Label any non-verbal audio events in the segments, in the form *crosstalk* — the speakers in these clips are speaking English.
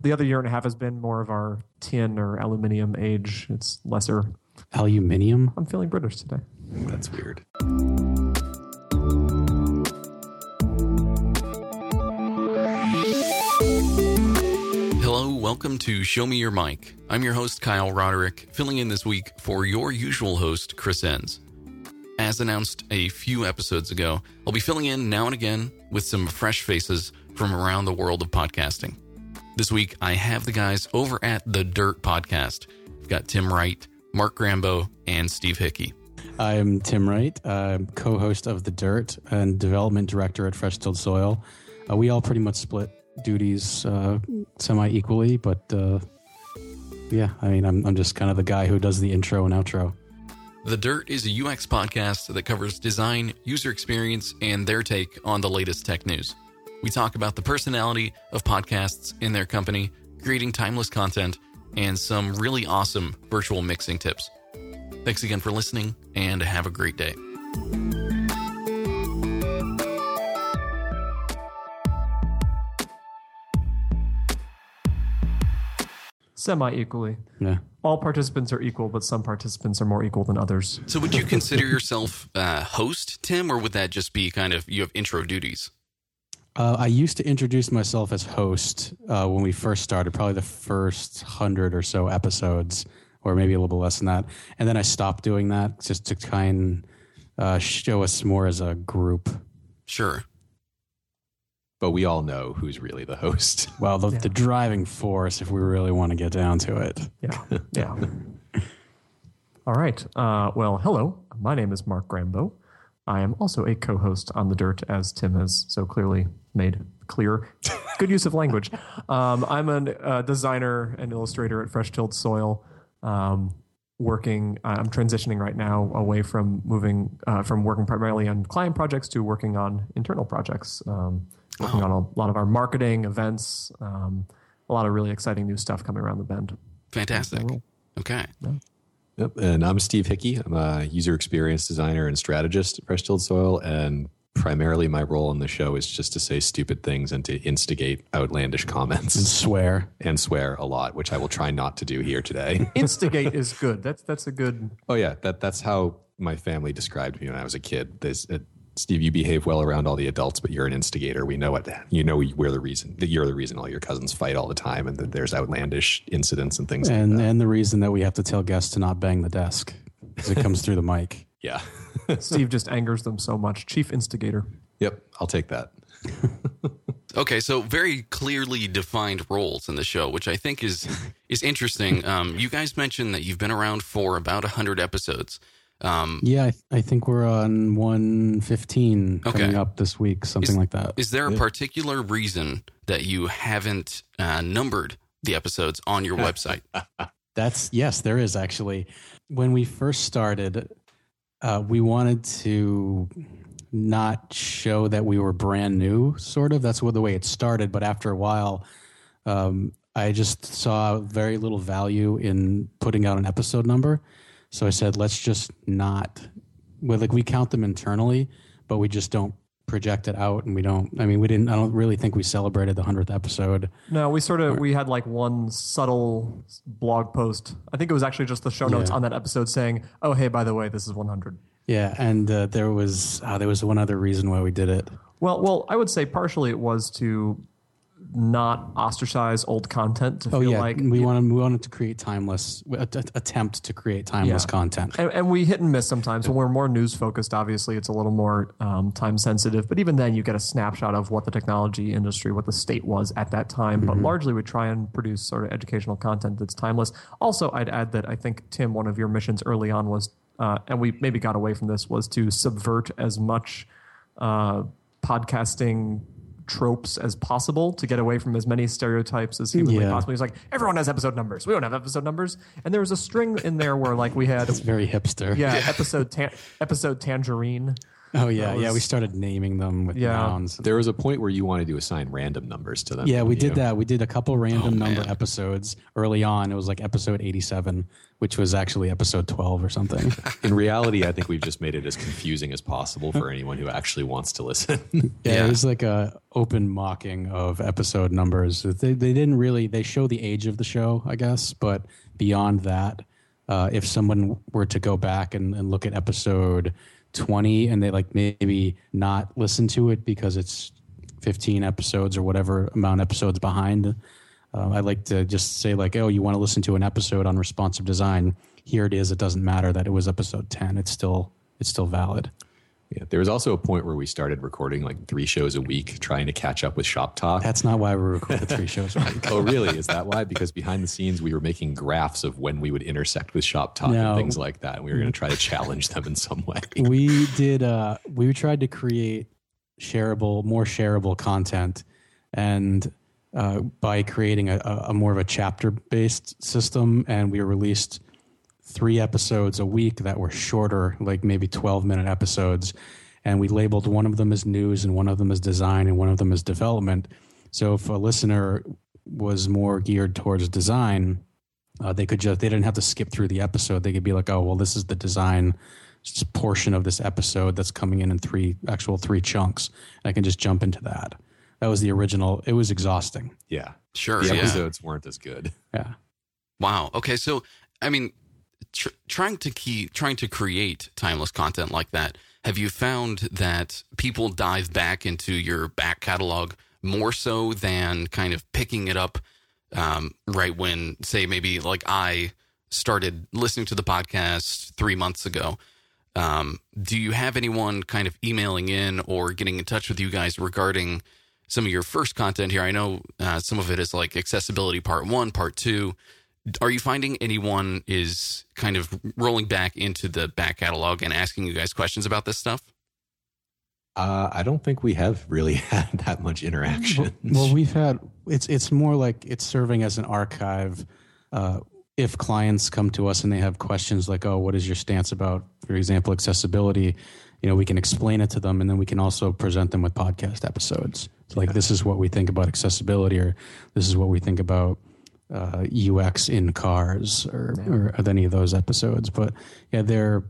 the other year and a half has been more of our tin or aluminium age. It's lesser. Aluminium? I'm feeling British today. That's weird. Hello, welcome to Show Me Your Mic. I'm your host, Kyle Roderick, filling in this week for your usual host, Chris Enns. As announced a few episodes ago, I'll be filling in now and again with some fresh faces from around the world of podcasting. This week, I have the guys over at the Dirt Podcast. We've got Tim Wright, Mark Grambau, and Steve Hickey. I'm Tim Wright, I'm co host of The Dirt and development director at Fresh Tilled Soil. Uh, we all pretty much split duties uh, semi equally, but uh, yeah, I mean, I'm, I'm just kind of the guy who does the intro and outro. The Dirt is a UX podcast that covers design, user experience, and their take on the latest tech news. We talk about the personality of podcasts in their company, creating timeless content, and some really awesome virtual mixing tips. Thanks again for listening, and have a great day. Semi equally. Yeah. All participants are equal, but some participants are more equal than others. So, would you consider yourself a host, Tim, or would that just be kind of you have intro duties? Uh, I used to introduce myself as host uh, when we first started, probably the first hundred or so episodes, or maybe a little bit less than that. And then I stopped doing that just to kind and uh, show us more as a group. Sure. But we all know who's really the host. *laughs* Well, the, Yeah. the driving force, if we really want to get down to it. Yeah. *laughs* Yeah. All right. Uh, well, hello. My name is Mark Grambau. I am also a co host on The Dirt, as Tim has so clearly made clear. Good use of language. *laughs* Um, I'm a uh, designer and illustrator at Fresh Tilled Soil. Um, working, I'm transitioning right now away from moving uh, from working primarily on client projects to working on internal projects. Um, working on a lot of our marketing events, um, a lot of really exciting new stuff coming around the bend. Fantastic. Okay. Yep. And I'm Steve Hickey. I'm a user experience designer and strategist at Fresh Tilled Soil. And primarily my role on the show is just to say stupid things and to instigate outlandish comments. And swear. and swear a lot, which I will try not to do here today. *laughs* instigate is good. That's that's a good. oh, yeah. That, that's how my family described me when I was a kid. This, uh, Steve, you behave well around all the adults, but you're an instigator. We know it. You know we're the reason that you're the reason all your cousins fight all the time, and that there's outlandish incidents and things. like And that. and the reason that we have to tell guests to not bang the desk because it comes through the mic. *laughs* yeah. *laughs* Steve just angers them so much. Chief instigator. yep. I'll take that. *laughs* Okay, so very clearly defined roles in the show, which I think is is interesting. Um, you guys mentioned that you've been around for about hundred episodes. Um, Yeah, I, I think we're on 115 Okay. coming up this week, something Is- like that. is there a particular reason that you haven't uh, numbered the episodes on your website? *laughs* That's yes, there is actually. When we first started, uh, we wanted to not show that we were brand new. Sort of that's what the way it started. But after a while, um, I just saw very little value in putting out an episode number. So I said, let's just not. Well, like we count them internally, but we just don't project it out, and we don't. I mean, we didn't. I don't really think we celebrated the hundredth episode. No, we sort of we had like one subtle blog post. I think it was actually just the show notes Yeah. on that episode saying, "Oh, hey, by the way, this is 100." Yeah, and uh, there was uh, there was one other reason why we did it. Well, well, I would say partially it was to not ostracize old content. To Oh feel yeah, like we wanted we wanted to create timeless attempt to create timeless Yeah. content. and, and we hit and miss sometimes. When we're more news focused, obviously, it's a little more um, time sensitive. But even then, you get a snapshot of what the technology industry, what the state was at that time. But largely, we try and produce sort of educational content that's timeless. Also, I'd add that I think Tim, one of your missions early on was, uh, and we maybe got away from this, was to subvert as much uh, podcasting tropes as possible to get away from as many stereotypes as humanly Yeah. possible. He's like, everyone has episode numbers. We don't have episode numbers. And there was a string in there where like we had It's very hipster. yeah, *laughs* episode tan- episode tangerine. Oh yeah, That yeah. We started naming them with Yeah. nouns. There was a point where you wanted to assign random numbers to them. Yeah, we didn't did you? that. We did a couple random Oh, number man. episodes early on. It was like episode 87, which was actually episode 12 or something. *laughs* In reality, I think we've just made it as confusing as possible for anyone who actually wants to listen. Yeah, *laughs* Yeah. it was like a open mocking of episode numbers. They they didn't really they show the age of the show, I guess, but beyond that, uh, if someone were to go back and, and look at episode twenty and they like maybe not listen to it because it's fifteen episodes or whatever amount episodes behind, uh, I like to just say like, oh, you want to listen to an episode on responsive design? Here it is. It doesn't matter that it was episode ten. It's still it's still valid. Yeah, there was also a point where we started recording like three shows a week, trying to catch up with Shop Talk. That's not why we record the three shows a *laughs* week. oh, really? Is that why? Because behind the scenes, we were making graphs of when we would intersect with Shop Talk No. and things like that. And we were going to try to challenge them in some way. *laughs* we did uh we tried to create shareable more shareable content and uh, by creating a, a a more of a chapter based system and we released three episodes a week that were shorter like maybe 12 minute episodes and we labeled one of them as news and one of them as design and one of them as development so if a listener was more geared towards design uh, they could just they didn't have to skip through the episode they could be like oh well this is the design portion of this episode that's coming in in three actual three chunks and i can just jump into that that was the original it was exhausting Yeah. Sure. The yeah. episodes weren't as good. yeah Wow. Okay. So, I mean, tr- trying to key, trying to create timeless content like that, have you found that people dive back into your back catalog more so than kind of picking it up um, right when, say, maybe like I started listening to the podcast three months ago? Um, do you have anyone kind of emailing in or getting in touch with you guys regarding some of your first content here? I know uh, some of it is like accessibility part one, part two are you finding anyone is kind of rolling back into the back catalog and asking you guys questions about this stuff? Uh, I don't think we have really *laughs* had that much interaction. well we've had it's it's more like it's serving as an archive uh, if clients come to us and they have questions like oh what is your stance about for example accessibility you know we can explain it to them and then we can also present them with podcast episodes so like this is what we think about accessibility or this is what we think about uh, ux in cars or, or any of those episodes but yeah they're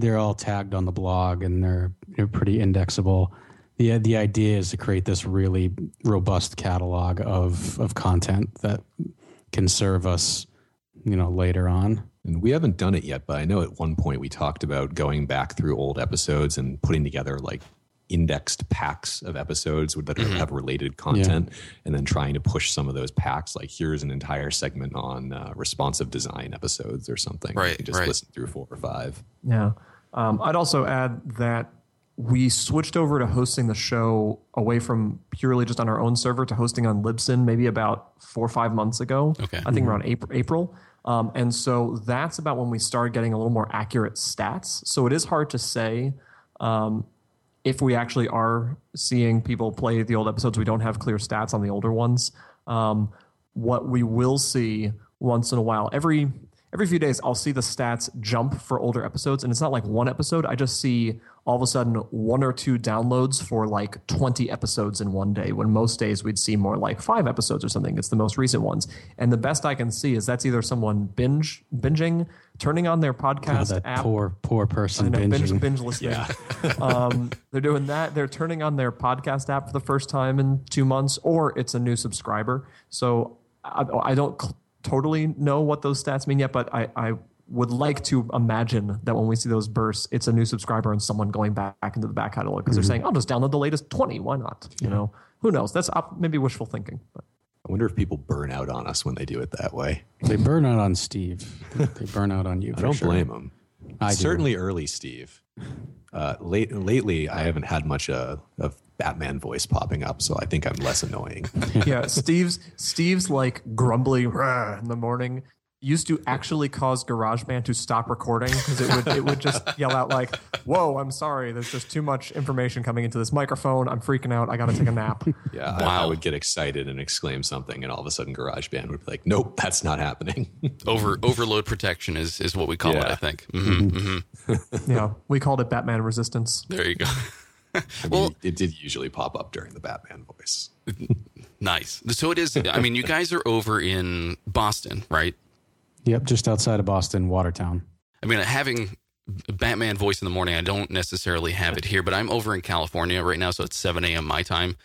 they're all tagged on the blog and they're they're pretty indexable. The the idea is to create this really robust catalog of of content that can serve us, you know, later on. And we haven't done it yet, but I know at one point we talked about going back through old episodes and putting together like indexed packs of episodes that Mm-hmm. have related content and then trying to push some of those packs like here's an entire segment on uh, responsive design episodes or something Right, you can just right. listen through four or five Yeah. Um, I'd also add that we switched over to hosting the show away from purely just on our own server to hosting on Libsyn maybe about four or five months ago. Okay. I think around April. April. Um, and so that's about when we started getting a little more accurate stats. So it is hard to say um, if we actually are seeing people play the old episodes. We don't have clear stats on the older ones. Um, what we will see once in a while, every every few days, I'll see the stats jump for older episodes, and it's not like one episode. I just see all of a sudden one or two downloads for like 20 episodes in one day when most days we'd see more like five episodes or something it's the most recent ones and the best i can see is that's either someone binge binging turning on their Oh, podcast that app poor poor person know, binge, binging. binge listening. *laughs* um, they're doing that. They're turning on their podcast app for the first time in two months, or it's a new subscriber. So I, I don't cl- totally know what those stats mean yet, but I, I would like to imagine that when we see those bursts, it's a new subscriber and someone going back into the back catalog because they're saying, "I'll just download the latest twenty. Why not?" You know, who knows? That's op- maybe wishful thinking. But. I wonder if people burn out on us when they do it that way They burn out on Steve. they burn out on you. i for don't sure. blame them I do. certainly early steve uh, late, lately i haven't had much uh, of batman voice popping up so i think i'm less annoying *laughs* yeah, Steve's Steve's like grumbly "Rah," in the morning. Used to actually cause GarageBand to stop recording because it would it would just yell out like, "Whoa, I'm sorry. There's just too much information coming into this microphone. I'm freaking out. I got to take a nap." Yeah, I, I would get excited and exclaim something, and all of a sudden, GarageBand would be like, "Nope, that's not happening." *laughs* Over overload protection is is what we call it. I think. hmm hmm *laughs* yeah, we called it Batman Resistance. There you go. *laughs* I mean, Well- it did usually pop up during the Batman voice. nice. So it is. I mean, you guys are over in Boston, right? Yep, just outside of Boston, Watertown. I mean, having Batman voice in the morning, I don't necessarily have it here, but I'm over in California right now, so it's 7 a.m. my time,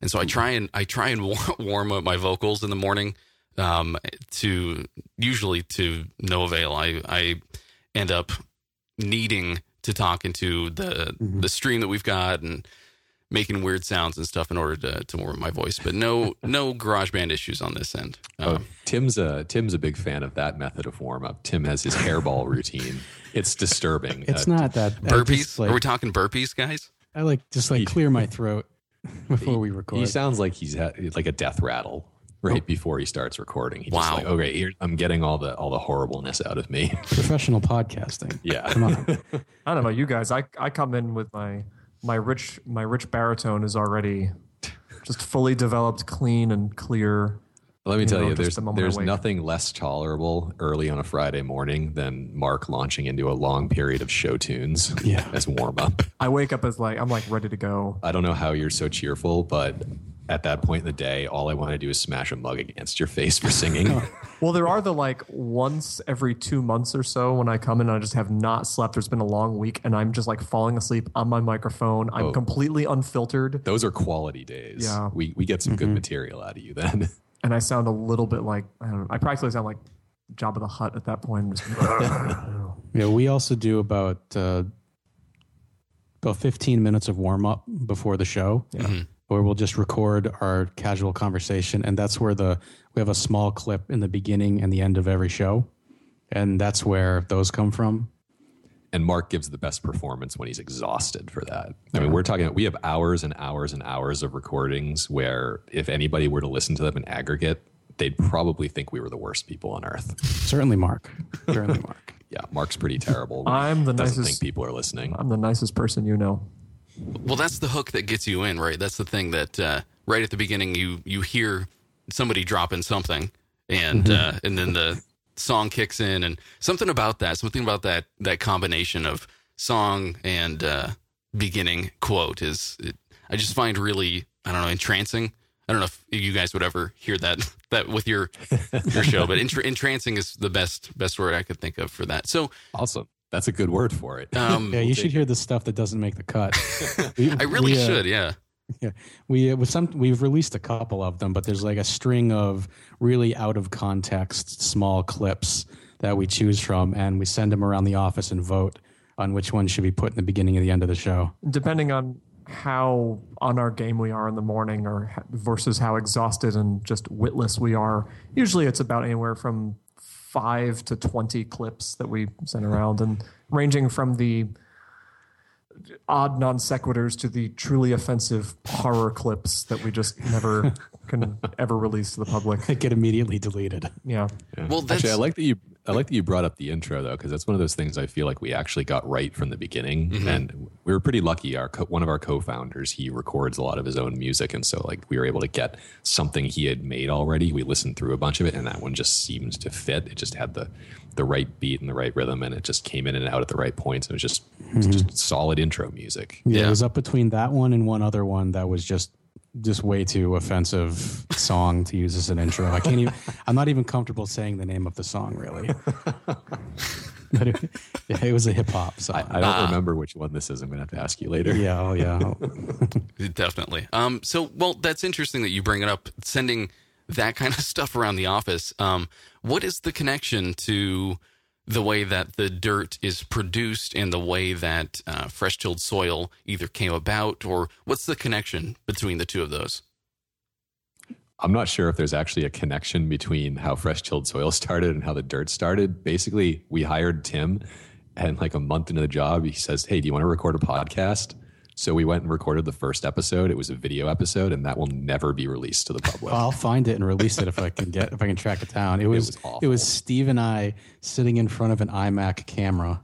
and so I try and I try and *laughs* warm up my vocals in the morning. Um, to usually to no avail. I I end up needing to talk into the the stream that we've got and making weird sounds and stuff in order to to warm my voice. But no *laughs* no GarageBand issues on this end. Oh, Um, Tim's a Tim's a big fan of that method of warm up. Tim has his hairball *laughs* routine. It's disturbing. It's Uh, not that I burpees? just, like, Are we talking burpees, guys? I like just like clear my throat *laughs* before we record. He sounds like he's ha- like a death rattle right before he starts recording. He just Wow. like, okay, here, I'm getting all the all the horribleness out of me. Professional podcasting. yeah. Come on. I don't know about you guys. I I come in with my my rich my rich baritone is already just fully developed, clean and clear. Let me You tell know, you, there's the there's nothing less tolerable early on a Friday morning than Mark launching into a long period of show tunes Yeah. as warm up. I wake up as like I'm like ready to go. I don't know how you're so cheerful, but at that point in the day, all I want to do is smash a mug against your face for singing. *laughs* Well, there are the like once every two months or so when I come in and I just have not slept. There's been a long week and I'm just like falling asleep on my microphone. I'm Oh. completely unfiltered Those are quality days. Yeah. We we get some good material out of you then. *laughs* and I sound a little bit like I don't know. I practically sound like Jabba the Hutt at that point. *laughs* Yeah, we also do about uh, about 15 minutes of warm up before the show, where we'll just record our casual conversation, and that's where the we have a small clip in the beginning and the end of every show, and that's where those come from. and Mark gives the best performance when he's exhausted for that. I mean, we're talking we have hours and hours and hours of recordings where if anybody were to listen to them in aggregate, they'd probably think we were the worst people on earth. Certainly, Mark. Certainly, Mark. *laughs* Yeah, Mark's pretty terrible. I'm the doesn't nicest- think people are listening. I'm the nicest person you know. Well, that's the hook that gets you in, right? That's the thing that uh, right at the beginning you you hear somebody dropping something, and uh, and then the song kicks in, and something about that, something about that that combination of song and uh, beginning quote is, it, I just find really, I don't know, entrancing. I don't know if you guys would ever hear that *laughs* that with your your show, but *laughs* entra- entrancing is the best best word I could think of for that. So, Awesome. That's a good word for it. um, Yeah, you should hear the stuff that doesn't make the cut. *laughs* We- I really we, uh, should, yeah. Yeah, we uh, with some we've released a couple of them, but there's like a string of really out of context small clips that we choose from, and we send them around the office and vote on which one should be put in the beginning and the end of the show. Depending on how on our game we are in the morning or versus how exhausted and just witless we are, usually it's about anywhere from five to 20 clips that we sent around and ranging from the odd non sequiturs to the truly offensive horror clips that we just never *laughs* can ever release to the public. They get immediately deleted. Yeah. Yeah. Well, that's- actually, I like that you. I like that you brought up the intro though, because that's one of those things I feel like we actually got right from the beginning, Mm-hmm. and we were pretty lucky. Our co- one of our co-founders, he records a lot of his own music, and so like we were able to get something he had made already. We listened through a bunch of it, and that one just seemed to fit. It just had the the right beat and the right rhythm, and it just came in and out at the right points. It was just, it was just solid intro music. Yeah, Yeah. it was up between that one and one other one that was just just way too offensive song to use as an intro. I can't even. I'm not even comfortable saying the name of the song really. *laughs* but it, yeah, it was a hip hop song. I don't remember which one this is. I'm gonna have to ask you later. yeah, oh yeah. *laughs* Definitely. Um, so, well, that's interesting that you bring it up, sending that kind of *laughs* stuff around the office. Um, what is the connection to the way that the dirt is produced and the way that uh, fresh tilled soil either came about, or what's the connection between the two of those? I'm not sure if there's actually a connection between how Fresh Chilled Soil *laughs* started and how the dirt started. Basically, we hired Tim, and like a month into the job, he says, Hey, do you want to record a podcast? So we went and recorded the first episode. It was a video episode, and that will never be released to the public. I'll find it and release it if I can get if I can track it down. It was was it was, Steve and I sitting in front of an iMac camera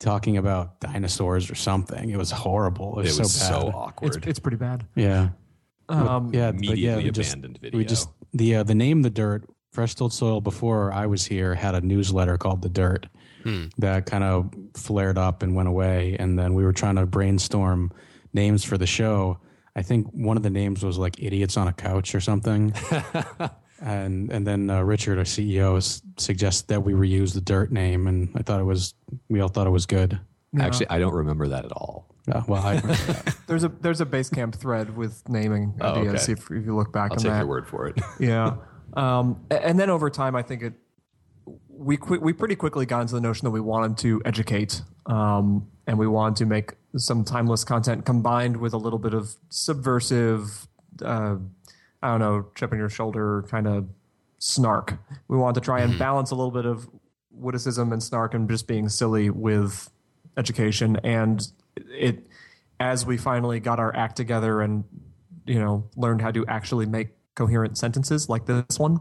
talking about dinosaurs or something. It was horrible. It it was, was so so, bad. awkward. It's, it's pretty bad. yeah. Um, yeah, but Immediately yeah, we just, abandoned video. we just the uh, the name the dirt fresh tilled soil before I was here had a newsletter called the dirt Hmm. that kind of flared up and went away and then we were trying to brainstorm names for the show I think one of the names was like idiots on a couch or something *laughs* and and then uh, Richard our CEO s- suggested that we reuse the dirt name and I thought it was we all thought it was good Actually, I don't remember that at all. uh, well I remember that. *laughs* There's a there's a Basecamp thread with naming Oh, ideas. okay. If, if you look back I'll on take that, your word for it. *laughs* yeah. Um, and then over time, I think it we qui- we pretty quickly got into the notion that we wanted to educate, um, and we wanted to make some timeless content combined with a little bit of subversive, uh, I don't know, chip on your shoulder kind of snark. We wanted to try and balance a little bit of witticism and snark and just being silly with education. And it, as we finally got our act together and you know learned how to actually make coherent sentences like this one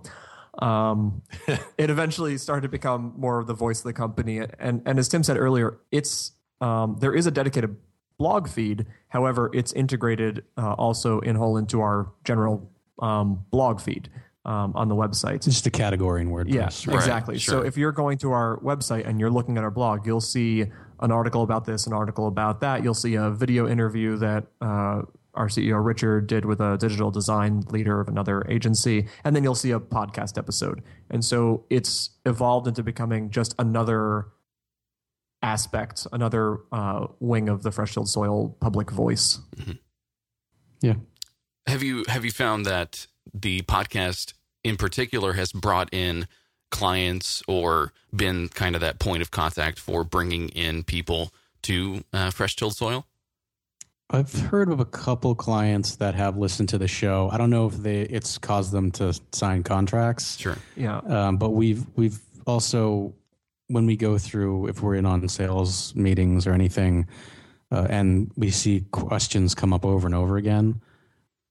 um, *laughs* it eventually started to become more of the voice of the company and and as tim said earlier it's um, there is a dedicated blog feed however it's integrated uh, also in whole into our general um, blog feed um, on the website It's just a category in WordPress Yes, Right, exactly. So sure. if you're going to our website and you're looking at our blog, you'll see an article about this, an article about that. You'll see a video interview that uh, our CEO Richard did with a digital design leader of another agency, and then you'll see a podcast episode. And so it's evolved into becoming just another aspect, another uh, wing of the Fresh Tilled Soil public voice. yeah Have you have you found that the podcast in particular has brought in clients or been kind of that point of contact for bringing in people to uh, fresh tilled soil? I've heard of a couple clients that have listened to the show. I don't know if they it's caused them to sign contracts, Sure. Yeah. um, but we've we've also when we go through if we're in on sales meetings or anything, uh, and we see questions come up over and over again.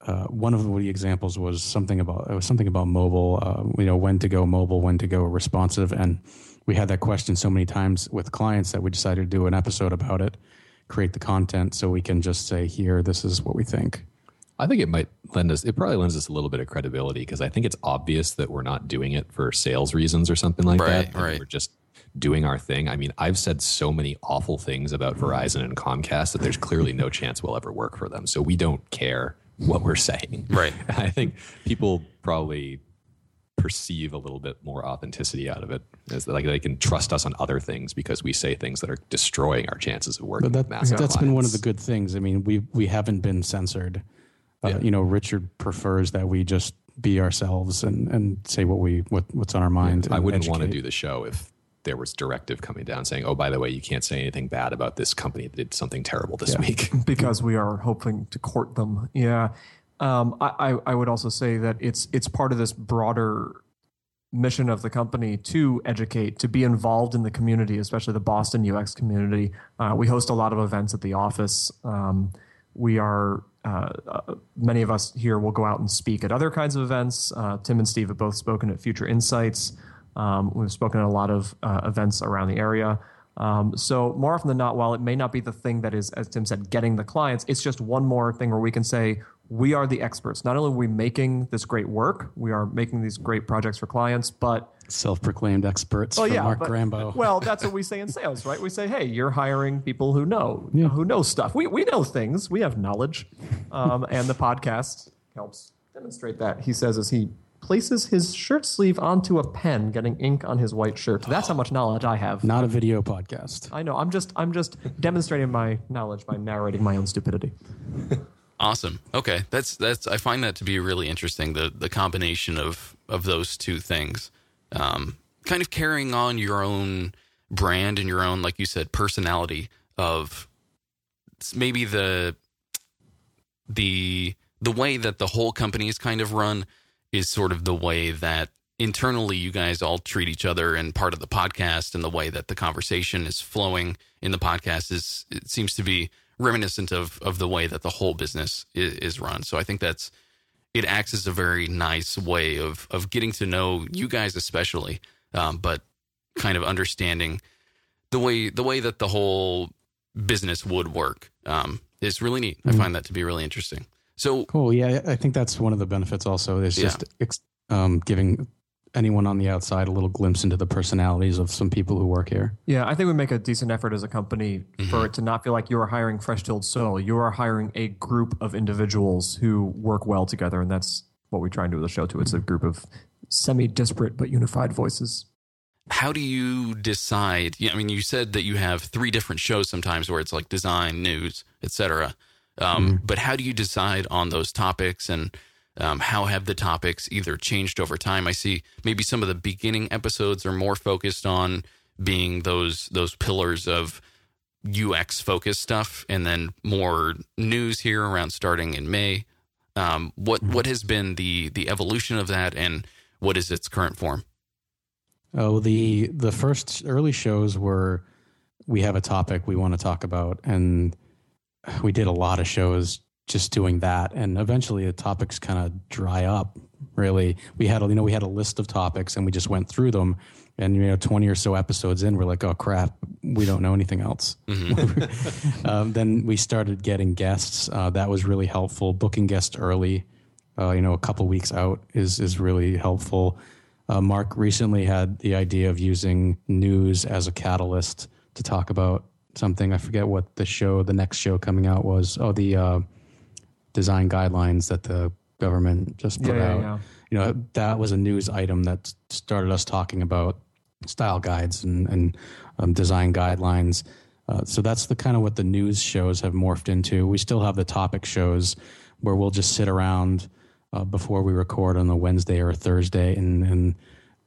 Uh, one of the examples was something about it was something about mobile. Uh, you know when to go mobile, when to go responsive, and we had that question so many times with clients that we decided to do an episode about it create the content so we can just say here this is what we think I think it might lend us, it probably lends us a little bit of credibility because I think it's obvious that we're not doing it for sales reasons or something like Right, that. that right. We're just doing our thing. I mean, I've said so many awful things about Verizon and Comcast that there's clearly no chance we'll ever work for them. So we don't care what we're saying. Right. *laughs* I think people probably perceive a little bit more authenticity out of it. As like they can trust us on other things because we say things that are destroying our chances of working but with that, massive that's been one of the good things. I mean we we haven't been censored. Uh, you know richard prefers that we just be ourselves and and say what we what what's on our mind I wouldn't want to do the show if there was directive coming down saying, "Oh, by the way, you can't say anything bad about this company that did something terrible this week." *laughs* because we are hoping to court them. Yeah, um, I, I would also say that it's it's part of this broader mission of the company to educate, to be involved in the community, especially the Boston UX community. Uh, we host a lot of events at the office. Um, we are uh, uh, many of us here will go out and speak at other kinds of events. Uh, Tim and Steve have both spoken at Future Insights. Um, we've spoken at a lot of uh, events around the area. Um, so more often than not, while it may not be the thing that is, as Tim said, getting the clients, it's just one more thing where we can say we are the experts. Not only are we making this great work, we are making these great projects for clients, but self-proclaimed experts well, from yeah, mark but- Grambau. *laughs* Well, that's what we say in sales, right? We say, hey, you're hiring people who know, who know stuff. We we know things. We have knowledge, um, *laughs* and the podcast helps demonstrate that. He says as he places his shirt sleeve onto a pen, getting ink on his white shirt. That's how much knowledge I have. not a video podcast I know. I'm just I'm just demonstrating my knowledge by narrating my own stupidity. *laughs* Awesome. Okay, that's that's. I find that to be really interesting. The the combination of of those two things, um, kind of carrying on your own brand and your own, like you said, personality of maybe the the the way that the whole company is kind of run is sort of the way that internally you guys all treat each other and part of the podcast and the way that the conversation is flowing in the podcast is it seems to be reminiscent of of the way that the whole business is, is run. So I think that's it acts as a very nice way of of getting to know you guys, especially, um, but kind of understanding the way the way that the whole business would work um, is really neat. I find that to be really interesting. So Cool. Yeah, I think that's one of the benefits. Also, is Yeah. just um, giving anyone on the outside a little glimpse into the personalities of some people who work here. Yeah, I think we make a decent effort as a company for it to not feel like you are hiring fresh tilled soil. You are hiring a group of individuals who work well together, and that's what we try and do with the show too. It's a group of semi-disparate but unified voices. how do you decide? I mean, you said that you have three different shows sometimes where it's like design, news, etc. Um, But how do you decide on those topics, and um, how have the topics either changed over time? I see maybe some of the beginning episodes are more focused on being those those pillars of UX focused stuff, and then more news here around starting in May. Um, what what has been the the evolution of that, and what is its current form? Oh, the the first early shows were we have a topic we want to talk about, and we did a lot of shows just doing that, and eventually the topics kind of dry up. Really, we had a, you know we had a list of topics, and we just went through them, and you know twenty or so episodes in, we're like, oh crap, we don't know anything else. *laughs* um, then we started getting guests. Uh, that was really helpful. Booking guests early, uh, you know, a couple weeks out is is really helpful. Uh, Mark recently had the idea of using news as a catalyst to talk about something. I forget what the show, the next show coming out was. Oh, the uh, design guidelines that the government just put Yeah, yeah, out. yeah. You know, that was a news item that started us talking about style guides and, and um, design guidelines. Uh, so that's the kind of what the news shows have morphed into. We still have the topic shows where we'll just sit around uh, before we record on a Wednesday or a Thursday and, and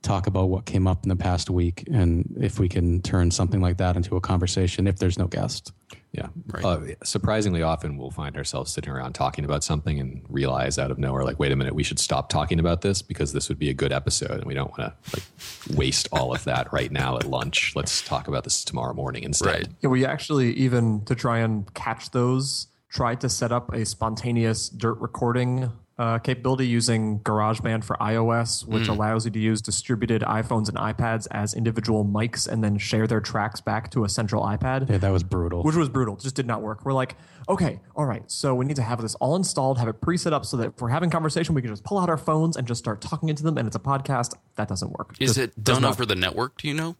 talk about what came up in the past week and if we can turn something like that into a conversation if there's no guest. Yeah. Right. Uh, surprisingly often we'll find ourselves sitting around talking about something and realize out of nowhere, like, wait a minute, we should stop talking about this because this would be a good episode and we don't want to like waste all of that right now at lunch. Let's talk about this tomorrow morning instead. Right. Yeah, we actually even to try and catch those tried to set up a spontaneous dirt recording uh, capability using GarageBand for iOS, which allows you to use distributed iPhones and iPads as individual mics and then share their tracks back to a central iPad. Yeah, that was brutal. Which was brutal. Just did not work. We're like, okay, all right. So we need to have this all installed, have it preset up so that if we're having conversation, we can just pull out our phones and just start talking into them, and it's a podcast. That doesn't work. Is Just it done not over the network? Do you know?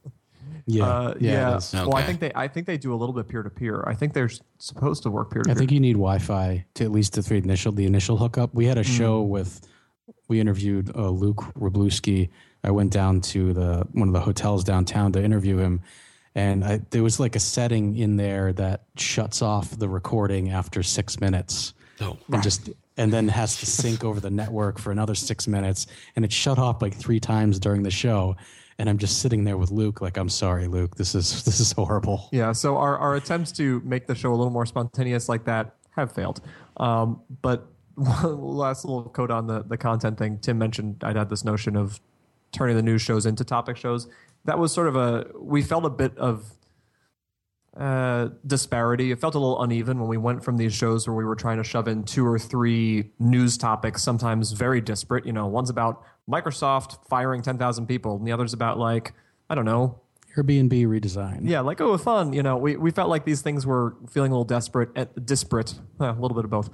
Yeah, uh, yeah. yeah. it is. Well, I think they I think they do a little bit peer to peer. I think they're supposed to work peer to peer. I think you need Wi-Fi to at least the initial the initial hookup. We had a show with we interviewed uh, Luke Wroblewski. I went down to the one of the hotels downtown to interview him, and I, there was like a setting in there that shuts off the recording after six minutes, Oh, and just and then has to sync over the network for another six minutes, and it shut off like three times during the show. And I'm just sitting there with Luke, like, I'm sorry, Luke, this is *laughs* this is horrible. Yeah, so our, our attempts to make the show a little more spontaneous like that have failed. Um, but *laughs* last little coat on the, the content thing. Tim mentioned I'd had this notion of turning the news shows into topic shows. That was sort of a, we felt a bit of uh, disparity. It felt a little uneven when we went from these shows where we were trying to shove in two or three news topics, sometimes very disparate. You know, one's about Microsoft firing 10,000 people, and the other's about, like, I don't know, Airbnb redesign. yeah, like oh, fun. You know, we, we felt like these things were feeling a little desperate, eh, disparate, a little bit of both.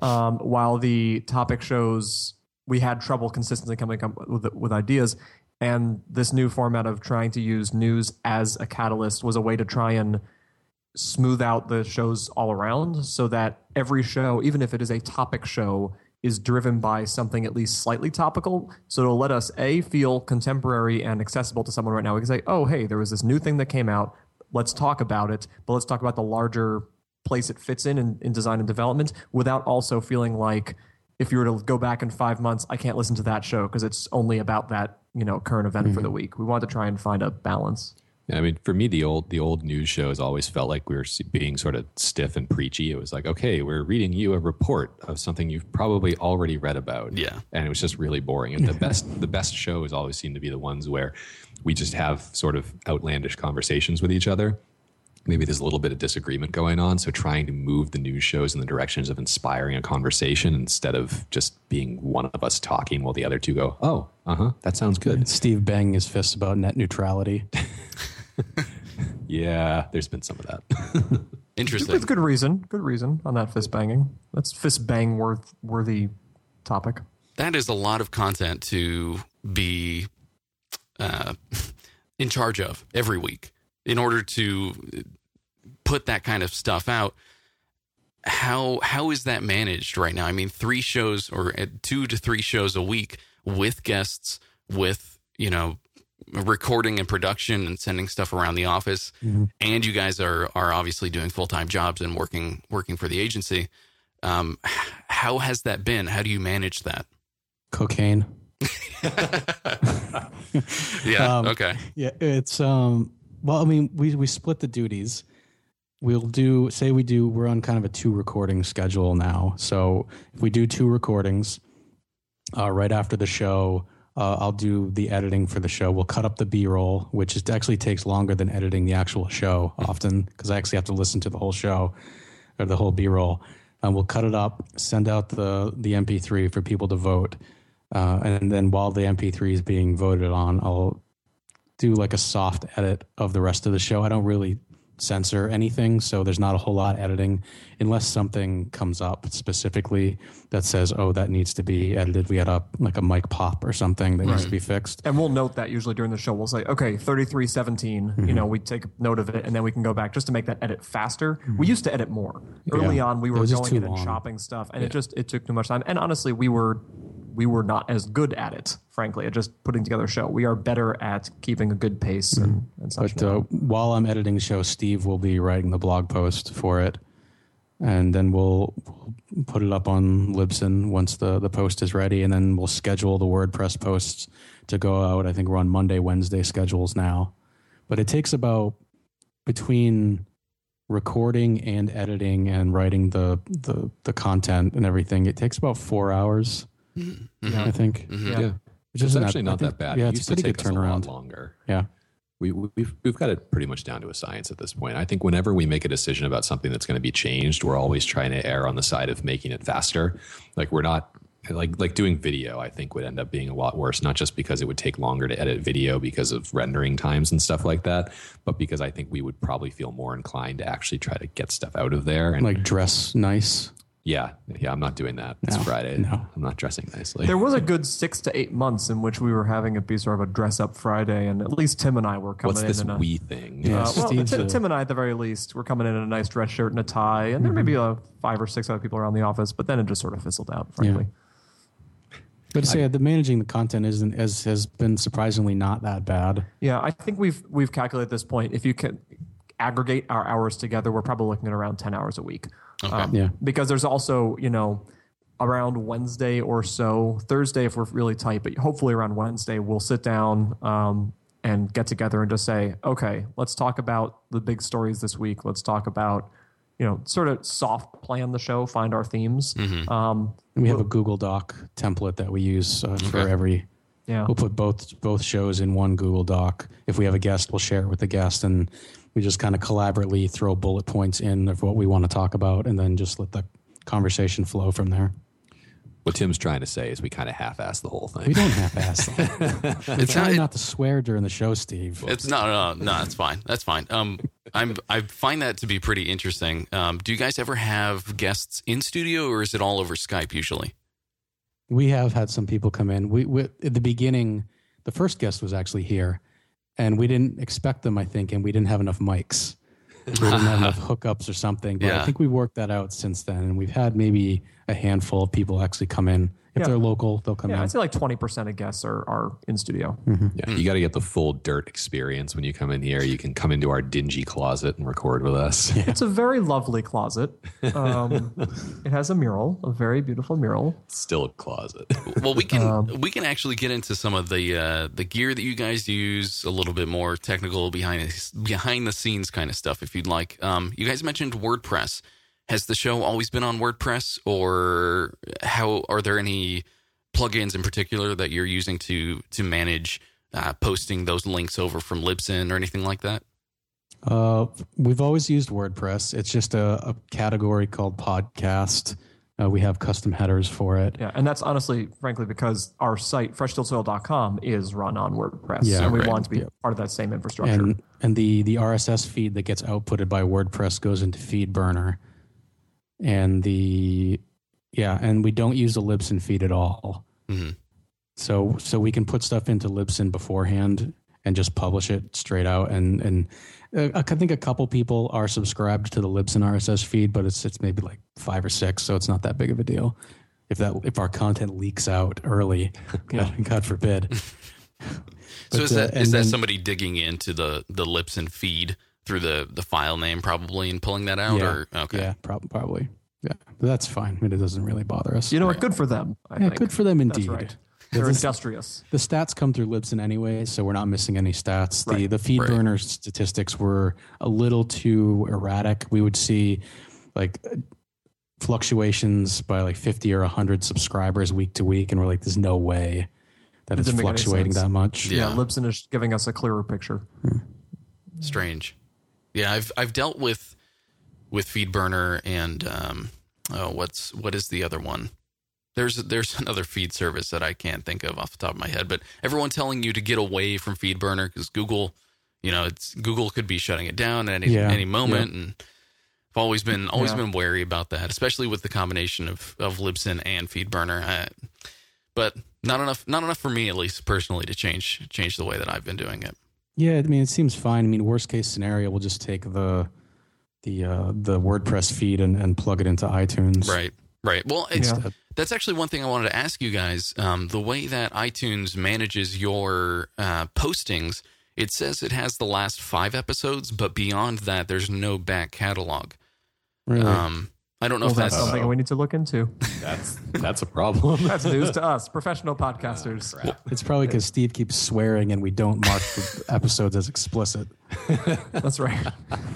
Um, while the topic shows we had trouble consistently coming up with with ideas, and this new format of trying to use news as a catalyst was a way to try and smooth out the shows all around, so that every show, even if it is a topic show, is driven by something at least slightly topical. So it'll let us a feel contemporary and accessible to someone right now. We can say, "Oh, hey, there was this new thing that came out. Let's talk about it." But let's talk about the larger place it fits in, in in design and development, without also feeling like if you were to go back in five months, I can't listen to that show because it's only about that you know current event for mm-hmm. the week. We want to try and find a balance. Yeah, I mean, for me, the old the old news shows always felt like we were being sort of stiff and preachy. It was like, okay, we're reading you a report of something you've probably already read about. Yeah. and it was just really boring. And the best the best shows always seem to be the ones where we just have sort of outlandish conversations with each other. maybe there's a little bit of disagreement going on. So trying to move the news shows in the directions of inspiring a conversation instead of just being one of us talking while the other two go, oh, uh huh, that sounds good. Steve banging his fists about net neutrality. *laughs* *laughs* Yeah, there's been some of that. *laughs* Interesting. With good reason. Good reason on that fist banging. That's fist bang worth worthy topic. that is a lot of content to be uh, *laughs* in charge of every week in order to put that kind of stuff out how how is that managed right now i mean three shows or uh, two to three shows a week with guests with you know recording and production and sending stuff around the office and you guys are are obviously doing full-time jobs and working working for the agency um, how has that been how do you manage that Cocaine. *laughs* yeah Um, okay Yeah, it's um. Well, I mean, we we split the duties. We'll do say we do. We're on kind of a two recording schedule now. So if we do two recordings, uh, right after the show, uh, I'll do the editing for the show. We'll cut up the B roll, which is, actually takes longer than editing the actual show often because I actually have to listen to the whole show or the whole B roll. And we'll cut it up, send out the the MP3 for people to vote, uh, and then while the MP3 is being voted on, I'll do like a soft edit of the rest of the show. I don't really censor anything, so there's not a whole lot editing unless something comes up specifically that says, "Oh, that needs to be edited." We had a like a mic pop or something that needs to be fixed. And we'll note that usually during the show. We'll say, okay, 3317, you mm-hmm. know, we take note of it and then we can go back just to make that edit faster. We mm-hmm. used to edit more. Early Yeah. on, we were going in and long. chopping stuff and it just, it took too much time. And honestly, we were, we were not as good at it, frankly, at just putting together a show. We are better at keeping a good pace and, and such. But uh, while I'm editing the show, Steve will be writing the blog post for it, and then we'll, we'll put it up on Libsyn once the the post is ready, and then we'll schedule the WordPress posts to go out. I think we're on Monday, Wednesday schedules now, but it takes about between recording and editing and writing the the the content and everything. It takes about four hours, Mm-hmm. I think. Mm-hmm. yeah. yeah. Which It's isn't actually I not think- that bad. Yeah, it it's a used to pretty good take us a lot turnaround. longer. Yeah. we, we've we've got it pretty much down to a science at this point. I think whenever we make a decision about something that's going to be changed, we're always trying to err on the side of making it faster. Like we're not like like doing video. I think would end up being a lot worse, not just because it would take longer to edit video because of rendering times and stuff like that, but because I think we would probably feel more inclined to actually try to get stuff out of there. And Like dress nice. Yeah, yeah, I'm not doing that. It's No, Friday. no. I'm not dressing nicely. There was a good six to eight months in which we were having it be sort of a dress up Friday, and at least Tim and I were coming What's in. this in a, we thing? Yeah. Uh, well, Steve's Tim, Tim and I, at the very least, were coming in in a nice dress shirt and a tie, and there may be uh, five or six other people around the office, but then it just sort of fizzled out, frankly. But to say the managing the content isn't as has been surprisingly not that bad. Yeah, I think we've we've calculated at this point. If you can aggregate our hours together, we're probably looking at around ten hours a week. Um, Yeah. Because there's also you know around Wednesday or so, Thursday if we're really tight, but hopefully around Wednesday we'll sit down um, and get together and just say, okay, let's talk about the big stories this week. Let's talk about you know sort of soft plan the show, find our themes. Um, And we have a Google Doc template that we use uh, for every. yeah. We'll put both both shows in one Google Doc. If we have a guest, we'll share it with the guest, and we just kind of collaboratively throw bullet points in of what we want to talk about, and then just let the conversation flow from there. What Tim's trying to say is we kind of half-ass the whole thing. We don't half-ass them. *laughs* it's Try not, not to swear during the show, Steve. It's no, no, no. That's fine. That's fine. Um, I'm I find that to be pretty interesting. Um, do you guys ever have guests in studio, or is it all over Skype usually? We have had some people come in. We, we at the beginning, the first guest was actually here, and we didn't expect them. I think, and we didn't have enough mics. We didn't have *laughs* enough hookups or something. But Yeah. I think we've worked that out since then, and we've had maybe a handful of people actually come in. If Yeah. they're local, they'll come Yeah, in. I'd say like twenty percent of guests are, are in studio. Yeah, you got to get the full dirt experience when you come in here. You can come into our dingy closet and record with us. It's a very lovely closet. Um, *laughs* it has a mural, a very beautiful mural. Still a closet. Well, we can we can actually get into some of the uh, the gear that you guys use, a little bit more technical behind behind the scenes kind of stuff, if you'd like. Um, you guys mentioned WordPress. Has the show always been on WordPress, or how are there any plugins in particular that you're using to to manage uh, posting those links over from Libsyn or anything like that? Uh, we've always used WordPress. It's just a, a category called podcast. Uh, we have custom headers for it. Yeah, and that's honestly, frankly, because our site, freshtilledsoil.com, is run on WordPress. Yeah, and we right. want to be part of that same infrastructure. And and the the RSS feed that gets outputted by WordPress goes into FeedBurner, and the yeah, and we don't use the Libsyn feed at all. Mhm. So so we can put stuff into Libsyn beforehand and just publish it straight out. And and uh, I think a couple people are subscribed to the Libsyn RSS feed, but it's it's maybe like five or six, so it's not that big of a deal. If that if our content leaks out early, *laughs* God, God forbid. *laughs* So is uh, that and is that then- somebody digging into the the Libsyn feed through the the file name probably and pulling that out? yeah, Or okay, yeah, prob- probably. Yeah, but that's fine. It doesn't really bother us. you know what? Good for them. I yeah, think. good for them indeed. right. They're this- industrious. The stats come through Libsyn anyway, so we're not missing any stats. The Right. the feed Right. burner statistics were a little too erratic. We would see like fluctuations by like 50 or 100 subscribers week to week and we're like there's no way that It it's didn't make any fluctuating that much. Yeah. Yeah, Libsyn is giving us a clearer picture. Hmm. strange. Yeah, I've I've dealt with with FeedBurner and um, oh, what's what is the other one? There's there's *laughs* another feed service that I can't think of off the top of my head, but everyone telling you to get away from FeedBurner because Google, you know, it's Google could be shutting it down at any Yeah, any moment, and I've always been always Yeah. been wary about that, especially with the combination of of Libsyn and FeedBurner. I, but not enough not enough for me at least personally to change change the way that I've been doing it. Yeah, I mean it seems fine. I mean worst case scenario we'll just take the the uh, the WordPress feed and, and plug it into iTunes. Right. Right. Well, it's Yeah. that's actually one thing I wanted to ask you guys. Um, the way that iTunes manages your uh, postings, it says it has the last five episodes, but beyond that, there's no back catalog. Really? Um, I don't know Well, if that's that's something we need to look into. *laughs* That's that's a problem. That's news to *laughs* us, professional podcasters. It's probably because Steve keeps swearing and we don't mark the *laughs* episodes as explicit. That's right.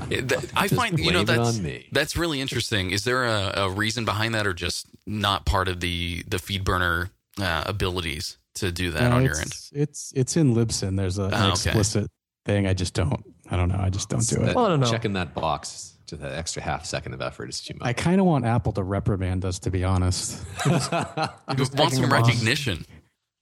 That- I find you know that's on me. that's really interesting. Is there a, a reason behind that, or just not part of the the feed burner uh, abilities to do that No, on it's, your end? It's it's in Libsyn. There's a, an Oh, okay. explicit thing. I just don't. I don't know. I just don't do it. Well, I don't know. Checking that box to that extra half second of effort is too much. I kind of want Apple to reprimand us, to be honest. You *laughs* just want some them off. recognition?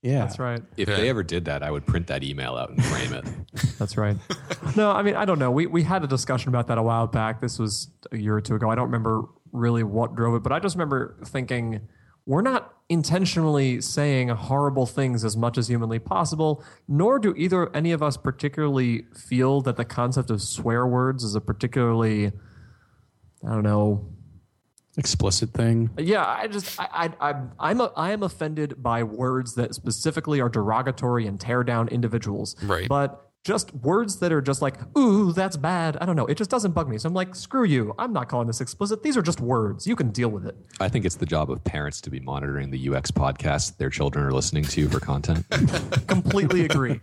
Yeah, That's right. if Okay. they ever did that, I would print that email out and frame it. *laughs* That's right. *laughs* No, I mean, I don't know. We we had a discussion about that a while back. This was a year or two ago. I don't remember really what drove it, but I just remember thinking we're not intentionally saying horrible things as much as humanly possible, nor do either any of us particularly feel that the concept of swear words is a particularly I don't know. explicit thing. Yeah, I just I I I'm I'm a, I am offended by words that specifically are derogatory and tear down individuals. Right. But just words that are just like, ooh, that's bad. I don't know. It just doesn't bug me. So I'm like, screw you. I'm not calling this explicit. These are just words. You can deal with it. I think it's the job of parents to be monitoring the UX podcast their children are listening to for content. *laughs* Completely agree.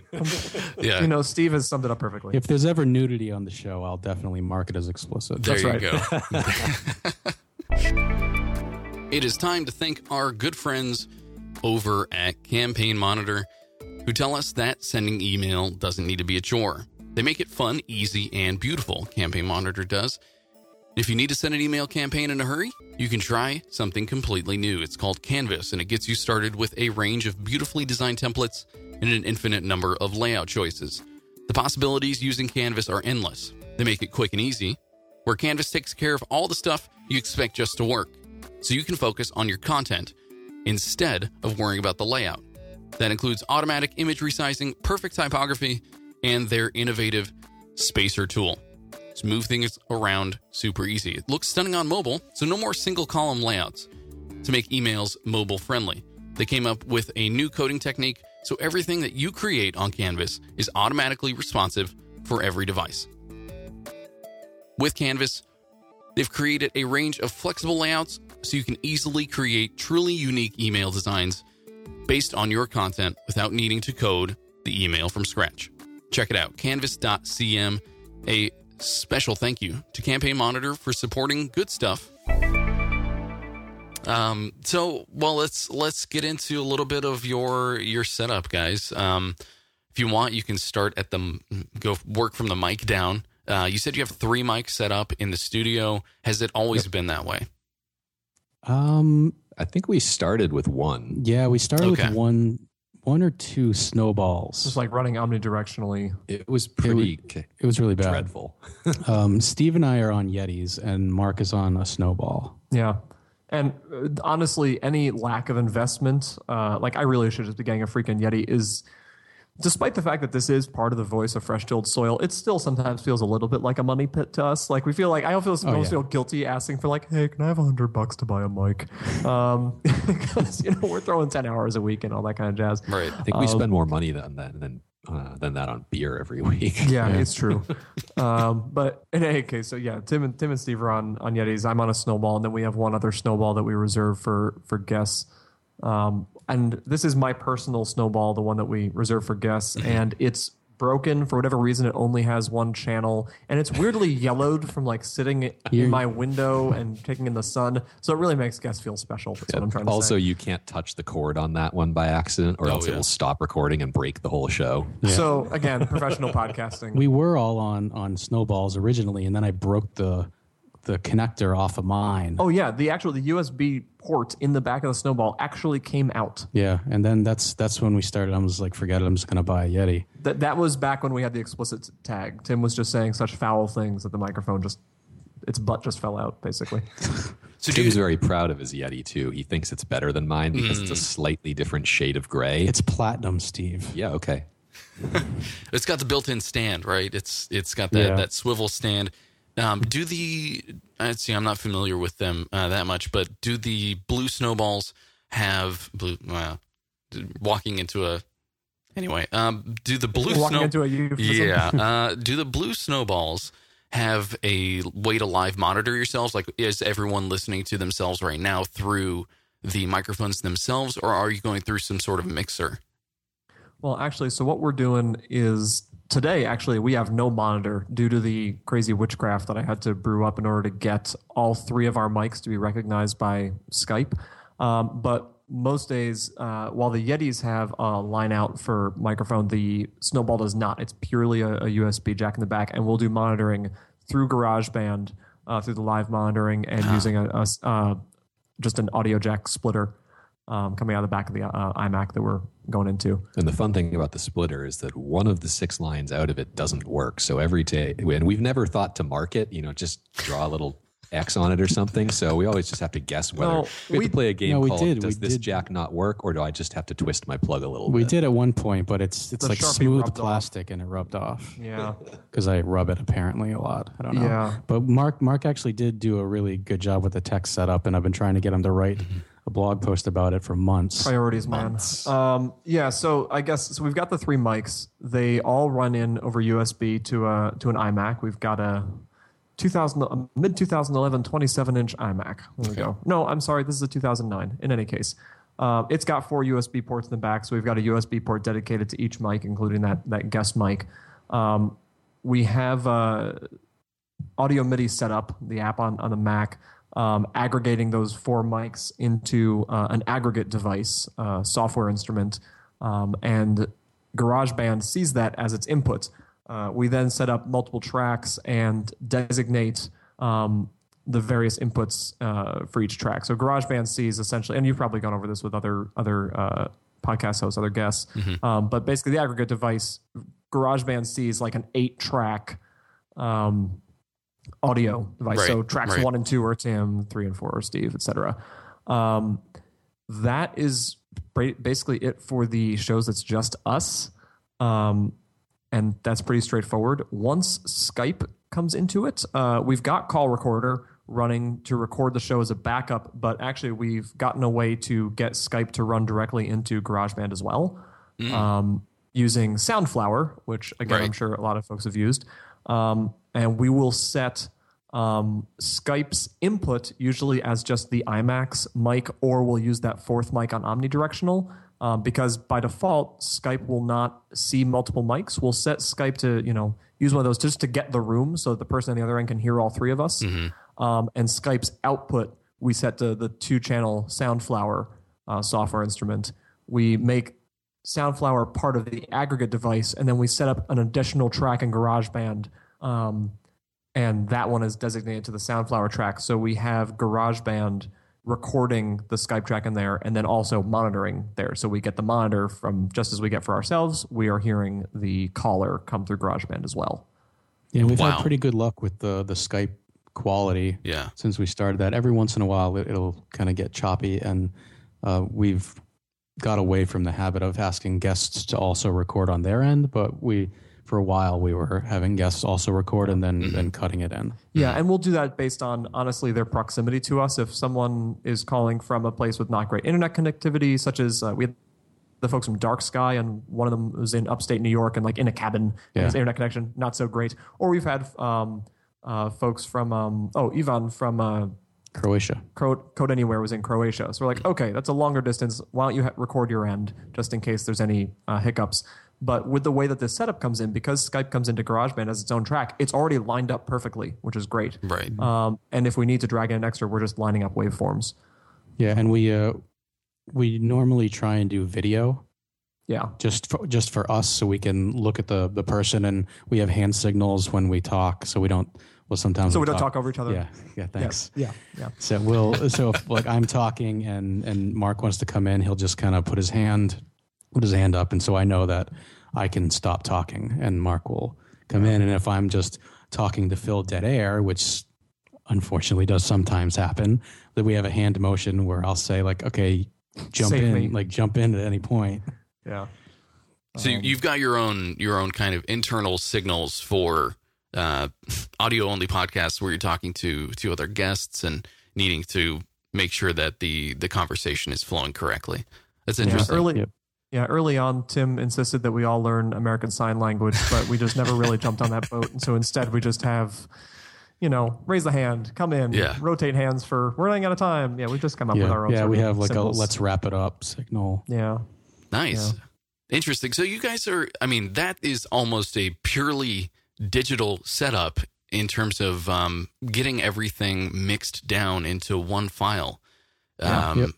Yeah. You know, Steve has summed it up perfectly. If there's ever nudity on the show, I'll definitely mark it as explicit. There That's you right. go. *laughs* it is time to thank our good friends over at Campaign Monitor who tell us that sending email doesn't need to be a chore. They make it fun, easy, and beautiful. Campaign Monitor does. If you need to send an email campaign in a hurry, you can try something completely new. It's called Canvas, and it gets you started with a range of beautifully designed templates and an infinite number of layout choices. The possibilities using Canvas are endless. They make it quick and easy, where Canvas takes care of all the stuff you expect just to work, so you can focus on your content instead of worrying about the layout. That includes automatic image resizing, perfect typography, and their innovative spacer tool. Just move things around super easy. It looks stunning on mobile, so no more single column layouts to make emails mobile friendly. They came up with a new coding technique, so everything that you create on Canvas is automatically responsive for every device. With Canvas, they've created a range of flexible layouts so you can easily create truly unique email designs based on your content without needing to code the email from scratch. Check it out, canvas.cm. A special thank you to Campaign Monitor for supporting good stuff. Um, so well, let's let's get into a little bit of your your setup, guys. Um, if you want, you can start at the go work from the mic down. Uh, you said you have three mics set up in the studio. Has it always been that way? Um, I think we started with one. yeah, we started Okay. with one, one or two snowballs. Just like running omnidirectionally. It was pretty it was really bad. dreadful. *laughs* Um, Steve and I are on Yetis, and Mark is on a snowball. Yeah. And uh, honestly, any lack of investment, uh, like I really should just be getting a freaking Yeti, is despite the fact that this is part of the voice of fresh tilled soil, it still sometimes feels a little bit like a money pit to us. Like we feel like I don't feel almost yeah. feel guilty asking for like, hey, can I have a hundred bucks to buy a mic? Um, *laughs* because you know we're throwing ten hours a week and all that kind of jazz. Right. I think we spend more money than that than uh, than that on beer every *laughs* week. Yeah, it's true. um, but in any case, so yeah, Tim and Tim and Steve are on on Yetis. I'm on a snowball, and then we have one other snowball that we reserve for for guests. Um, and this is my personal snowball, the one that we reserve for guests, mm-hmm. and it's broken for whatever reason. It only has one channel, and it's weirdly *laughs* yellowed from like sitting in my window and taking in the sun. So it really makes guests feel special. That's what I'm trying to Also, say. you can't touch the cord on that one by accident, or Oh, else yeah. it will stop recording and break the whole show. So again, professional *laughs* podcasting. We were all on on snowballs originally, and then I broke the the connector off of mine. oh yeah, the actual the USB port in the back of the snowball actually came out. Yeah, and then that's that's when we started. I was like, forget it. I'm just gonna buy a Yeti. That that was back when we had the explicit tag. Tim was just saying such foul things that the microphone just its butt just fell out, basically. *laughs* So do Tim's very proud of his Yeti too. He thinks it's better than mine because it's a mm. slightly different shade of gray. It's platinum, Steve. yeah, okay. *laughs* it's got the built-in stand, right? It's it's got that Yeah. that swivel stand. Um, do the let's see, I'm not familiar with them uh, that much, but do the blue snowballs have blue? Walking into a anyway. Um, do the blue Walking snow? into a euphemism. yeah. Uh, do the blue snowballs have a way to live monitor yourselves? Like, is everyone listening to themselves right now through the microphones themselves, or are you going through some sort of mixer? Well, actually, so what we're doing is today, actually, we have no monitor due to the crazy witchcraft that I had to brew up in order to get all three of our mics to be recognized by Skype. Um, but most days, uh, while the Yetis have a line out for microphone, the Snowball does not. It's purely a, a USB jack in the back, and we'll do monitoring through GarageBand, uh, through the live monitoring, and using a, a uh, just an audio jack splitter um, coming out of the back of the uh, iMac that we're going into. And the fun thing about the splitter is that one of the six lines out of it doesn't work. So every day, and we've never thought to mark it, you know, just draw a little X on it or something. So we always just have to guess whether No, we have we- to play a game No, we called did. Does We this did. jack not work, or do I just have to twist my plug a little bit? We bit? did at one point, but it's it's The like Sharpie smooth rubbed off. plastic, and it rubbed off Yeah. *laughs* because I rub it apparently a lot. I don't know. Yeah. But Mark Mark actually did do a really good job with the tech setup, and I've been trying to get him to write a blog post about it for months. Priorities, man. Um, yeah, so I guess so. We've got the three mics. They all run in over USB to a to an iMac. We've got a 2000 mid 2011 27 inch iMac. There we go. No, I'm sorry. This is a 2009. In any case, uh, it's got four USB ports in the back. So we've got a USB port dedicated to each mic, including that that guest mic. Um, we have uh, Audio MIDI set up, the app on, on the Mac, um, aggregating those four mics into uh, an aggregate device, uh, software instrument, um, and GarageBand sees that as its input. Uh, we then set up multiple tracks and designate um, the various inputs uh, for each track. So GarageBand sees essentially, and you've probably gone over this with other other uh, podcast hosts, other guests, um, but basically the aggregate device, GarageBand sees like an eight track um, audio device. So tracks right. one and two are Tim, three and four are Steve, etc. Um, that is basically it for the shows that's just us. Um, and that's pretty straightforward. Once Skype comes into it, uh, we've got Call Recorder running to record the show as a backup, but actually we've gotten a way to get Skype to run directly into GarageBand as well, um, using Soundflower, which again I'm sure a lot of folks have used. Um, and we will set um, Skype's input usually as just the iMac's mic, or we'll use that fourth mic on omnidirectional. Um, because by default, Skype will not see multiple mics. We'll set Skype to you know use one of those just to get the room, so that the person on the other end can hear all three of us. Um, and Skype's output we set to the two-channel Soundflower uh, software instrument. We make Soundflower part of the aggregate device, and then we set up an additional track in GarageBand Um, and that one is designated to the Soundflower track. So we have GarageBand recording the Skype track in there and then also monitoring there. So we get the monitor from just as we get for ourselves, we are hearing the caller come through GarageBand as well. Yeah, we've Wow. had pretty good luck with the the Skype quality Yeah. since we started that. Every once in a while, it, it'll kind of get choppy, and uh, we've got away from the habit of asking guests to also record on their end. But we, for a while, we were having guests also record and then then cutting it in. Yeah, and we'll do that based on honestly their proximity to us. If someone is calling from a place with not great internet connectivity, such as uh, we had the folks from Dark Sky, and one of them was in upstate New York and like in a cabin, Yeah. his internet connection not so great. Or we've had um, uh, folks from um, oh Ivan from uh, Croatia. Code, Code Anywhere was in Croatia. So we're like, okay, that's a longer distance. Why don't you ha- record your end just in case there's any uh, hiccups? But with the way that this setup comes in, because Skype comes into GarageBand as its own track, it's already lined up perfectly, which is great. Right. Um, and if we need to drag in an extra, we're just lining up waveforms. Yeah, and we uh, we normally try and do video Yeah. just for, just for us, so we can look at the the person, and we have hand signals when we talk, so we don't. Well, sometimes So we don't talk over each other. Yeah, yeah. Thanks. Yeah. Yeah. So we'll so if like I'm talking and and Mark wants to come in, he'll just kind of put his hand put his hand up, and so I know that I can stop talking, and Mark will come in. And if I'm just talking to fill dead air, which unfortunately does sometimes happen, that we have a hand motion where I'll say like, okay, jump Save in, me. like jump in at any point. Yeah. So you- you've got your own your own kind of internal signals for uh, audio only podcasts where you're talking to to other guests and needing to make sure that the the conversation is flowing correctly. That's Yeah. interesting. Early, Yep. Yeah. Early on, Tim insisted that we all learn American Sign Language, but we just never really jumped on that boat. And so instead, we just have, you know, raise the hand, come in, Yeah. rotate hands for we're running out of time. Yeah, we just come up with our own. yeah. We have like symbols. a let's wrap it up signal. Yeah. Nice. Interesting. So you guys are I mean, that is almost a purely digital setup in terms of um, getting everything mixed down into one file. Yeah. Um, Yep.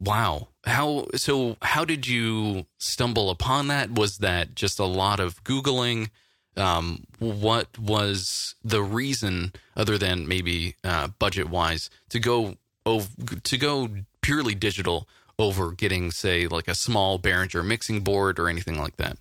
Wow. How so how did you stumble upon that? Was that just a lot of googling? Um, what was the reason other than maybe uh, budget wise to go ov- to go purely digital over getting say like a small Behringer mixing board or anything like that?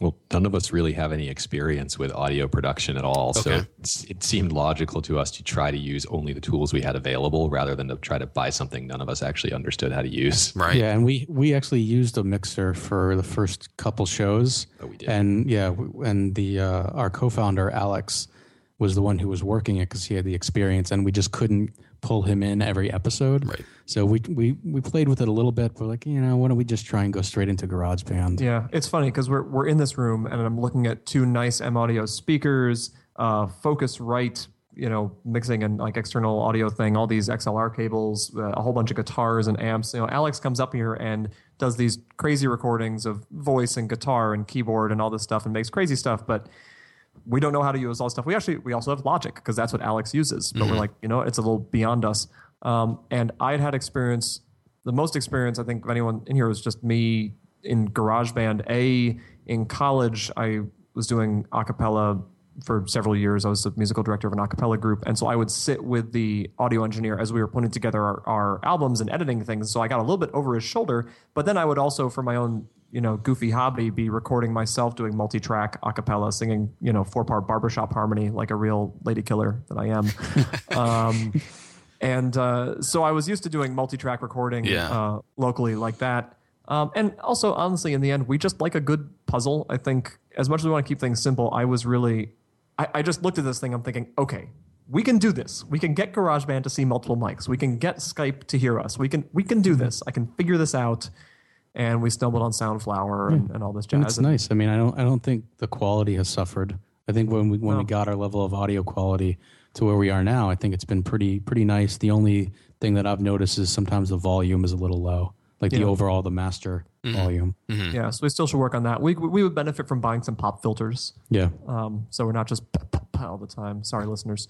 Well, none of us really have any experience with audio production at all. So Okay. it's, it seemed logical to us to try to use only the tools we had available rather than to try to buy something none of us actually understood how to use. Right. Yeah, and we we actually used a mixer for the first couple shows. Oh, we did. And yeah, and the uh, our co-founder Alex was the one who was working it because he had the experience, and we just couldn't pull him in every episode. Right. So we we we played with it a little bit. We're like, you know, why don't we just try and go straight into GarageBand? Yeah, it's funny because we're we're in this room and I'm looking at two nice M Audio speakers, uh, Focusrite, you know, mixing and like external audio thing, all these XLR cables, uh, a whole bunch of guitars and amps. You know, Alex comes up here and does these crazy recordings of voice and guitar and keyboard and all this stuff and makes crazy stuff, but we don't know how to use all this stuff. We actually we also have Logic because that's what Alex uses. But we're like, you know, it's a little beyond us. Um, and I had had experience. The most experience I think of anyone in here was just me in GarageBand. A in college, I was doing a cappella for several years. I was the musical director of an a cappella group, and so I would sit with the audio engineer as we were putting together our, our albums and editing things. So I got a little bit over his shoulder, but then I would also, for my own you know goofy hobby, be recording myself doing multi-track a cappella, singing you know four-part barbershop harmony like a real lady killer that I am. *laughs* um, and uh, so I was used to doing multi-track recording Yeah. uh, locally like that. Um, and also, honestly, in the end, we just like a good puzzle. I think as much as we want to keep things simple, I was really, I, I just looked at this thing. I'm thinking, okay, we can do this. We can get GarageBand to see multiple mics. We can get Skype to hear us. We can we can do this. I can figure this out. And we stumbled on Soundflower and, and all this jazz. And jazz. it's nice. I mean, I don't I don't think the quality has suffered. I think when we when we got our level of audio quality to where we are now, I think it's been pretty pretty nice. The only thing that I've noticed is sometimes the volume is a little low, like the overall the master volume. yeah, so we still should work on that. We we would benefit from buying some pop filters. Yeah, um, so we're not just *laughs* all the time. Sorry, listeners.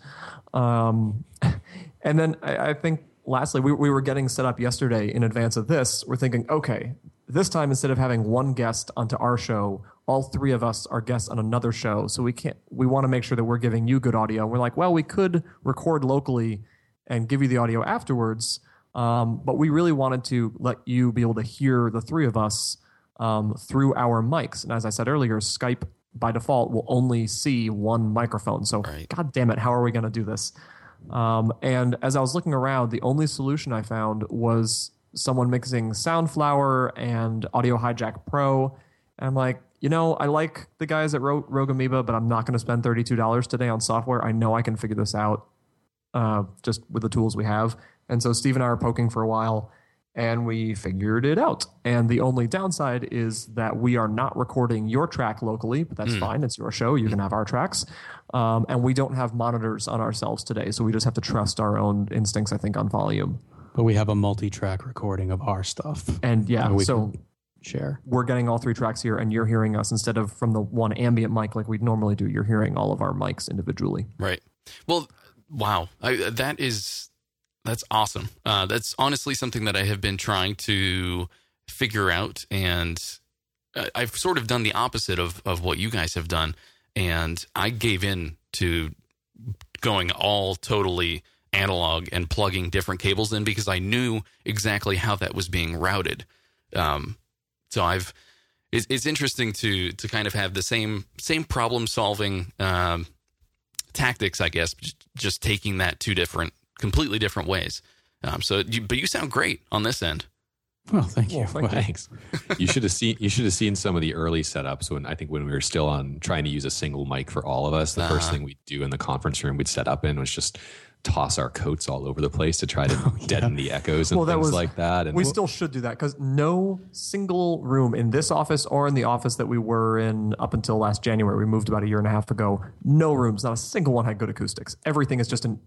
Um, *laughs* and then I, I think lastly, we, we were getting set up yesterday in advance of this. We're thinking, okay, this time instead of having one guest onto our show, all three of us are guests on another show. So we can't. We want to make sure that we're giving you good audio. And We're like, well, we could record locally and give you the audio afterwards, um, but we really wanted to let you be able to hear the three of us um, through our mics. And as I said earlier, Skype by default will only see one microphone. So, Right. God damn it, how are we going to do this? Um, and as I was looking around, the only solution I found was someone mixing Soundflower and Audio Hijack Pro. And I'm like, you know, I like the guys that wrote Rogue Amoeba, but I'm not going to spend $32 today on software. I know I can figure this out uh, just with the tools we have. And so Steve and I are poking for a while and we figured it out. And the only downside is that we are not recording your track locally, but that's fine. It's your show. You can have our tracks. Um, and we don't have monitors on ourselves today. So we just have to trust our own instincts, I think, on volume. But we have a multi-track recording of our stuff. And yeah, we so share. we're getting all three tracks here and you're hearing us instead of from the one ambient mic like we'd normally do. You're hearing all of our mics individually. Right. Well, wow. I, that is that's awesome. Uh, that's honestly something that I have been trying to figure out, and I've sort of done the opposite of of what you guys have done, and I gave in to going all totally analog and plugging different cables in because I knew exactly how that was being routed. Um, so I've it's, it's interesting to to kind of have the same same problem solving um, tactics, I guess, j- just taking that two different, completely different ways. Um, so, you, but you sound great on this end. Well, thank you. Well, thank you. Thanks. you should have seen you should have seen some of the early setups when I think when we were still on trying to use a single mic for all of us. The first Uh-huh. thing we'd do in the conference room we'd set up in was just toss our coats all over the place to try to *laughs* deaden the echoes and Well, that things was- like that. And We still should do that because no single room in this office or in the office that we were in up until last January, we moved about a year and a half ago, no rooms, not a single one had good acoustics. Everything is just an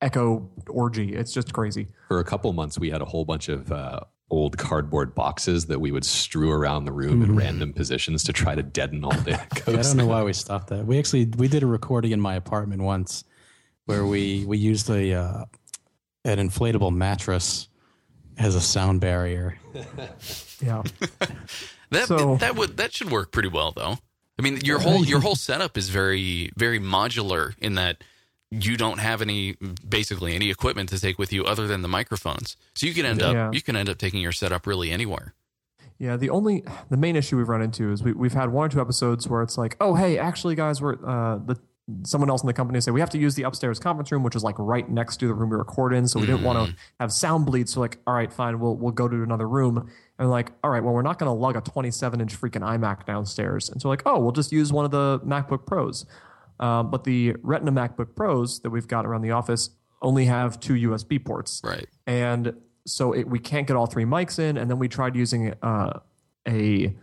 echo orgy. It's just crazy. for a couple months we had a whole bunch of uh, old cardboard boxes that we would strew around the room in random positions to try to deaden all the *laughs* echoes. Yeah, I don't know why we stopped that. We actually we did a recording in my apartment once where we we used a uh, an inflatable mattress as a sound barrier. *laughs* Yeah. *laughs* That So- that would that should work pretty well, though. I mean, your whole your whole setup is very very modular in that you don't have any basically any equipment to take with you other than the microphones. So you can end Yeah. up you can end up taking your setup really anywhere. Yeah, the only the main issue we've run into is we, we've had one or two episodes where it's like, oh hey, actually guys, we're uh, the someone else in the company say we have to use the upstairs conference room, which is like right next to the room we record in, so we didn't want to have sound bleed. So like, all right, fine, we'll we'll go to another room, and like, all right, well we're not going to lug a 27 inch freaking iMac downstairs, and so like, oh, we'll just use one of the MacBook Pros, um, but the Retina MacBook Pros that we've got around the office only have two USB ports, Right. and so it, we can't get all three mics in. And then we tried using uh, a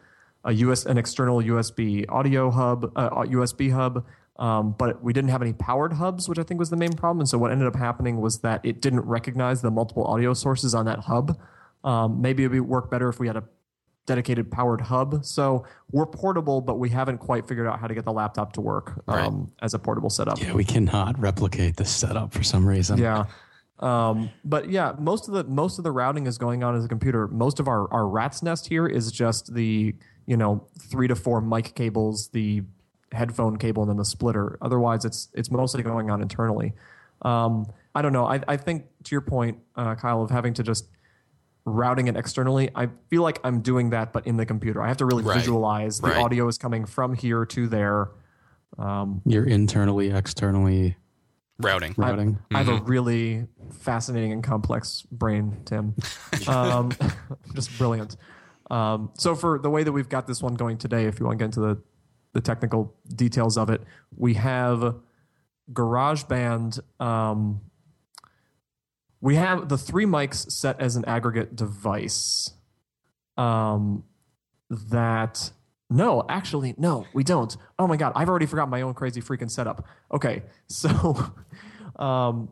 a US an external USB audio hub, uh, USB hub, um, but we didn't have any powered hubs, which I think was the main problem. And so what ended up happening was that it didn't recognize the multiple audio sources on that hub. Um, maybe it would work better if we had a dedicated powered hub. So we're portable, but we haven't quite figured out how to get the laptop to work um, as a portable setup. Yeah, we cannot replicate this setup for some reason. Yeah. Um, but yeah, most of the most of the routing is going on as a computer. Most of our our rat's nest here is just the you know three to four mic cables, the headphone cable, and then the splitter. Otherwise, it's it's mostly going on internally. Um, I don't know. I, I think to your point, uh, Kyle, of having to just routing it externally, I feel like I'm doing that, but in the computer. I have to really Right. visualize the Right. audio is coming from here to there. You're internally, externally Routing. routing. I have a really fascinating and complex brain, Tim. *laughs* Um, *laughs* just brilliant. Um, so for the way that we've got this one going today, if you want to get into the, the technical details of it, we have GarageBand. Um, we have the three mics set as an aggregate device. Um, that no, actually, no, we don't. Oh my god, I've already forgot my own crazy freaking setup. Okay, *laughs* so um,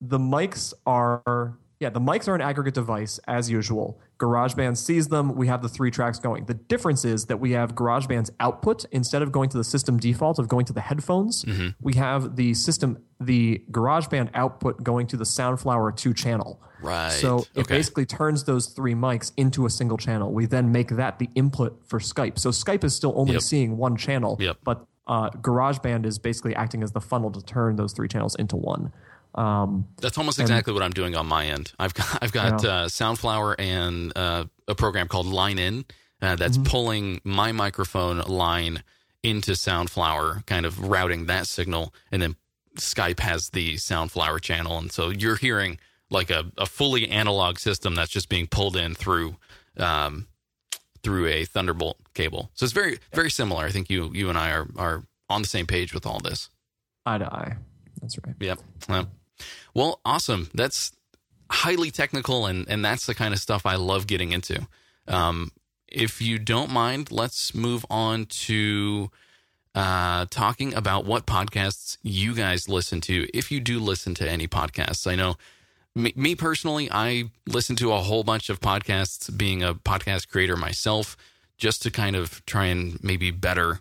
the mics are yeah, the mics are an aggregate device as usual. GarageBand sees them. We have the three tracks going. The difference is that we have GarageBand's output instead of going to the system default of going to the headphones. We have the system, the GarageBand output going to the Soundflower two channel. Right. So it Okay. basically turns those three mics into a single channel. We then make that the input for Skype. So Skype is still only Yep. seeing one channel, Yep. but uh, GarageBand is basically acting as the funnel to turn those three channels into one. Um, That's almost exactly what I'm doing on my end. I've got I've got uh, Soundflower and uh, a program called Line In uh, that's Mm-hmm. pulling my microphone line into Soundflower, kind of routing that signal, and then Skype has the Soundflower channel, and so you're hearing like a, a fully analog system that's just being pulled in through um, through a Thunderbolt cable. So it's very very similar. I think you you and I are are on the same page with all this. eye to eye. That's right. Yep. Yep. Well, awesome. That's highly technical, and and that's the kind of stuff I love getting into. Um, if you don't mind, let's move on to uh, talking about what podcasts you guys listen to. If you do listen to any podcasts, I know me, me personally, I listen to a whole bunch of podcasts. Being a podcast creator myself, just to kind of try and maybe better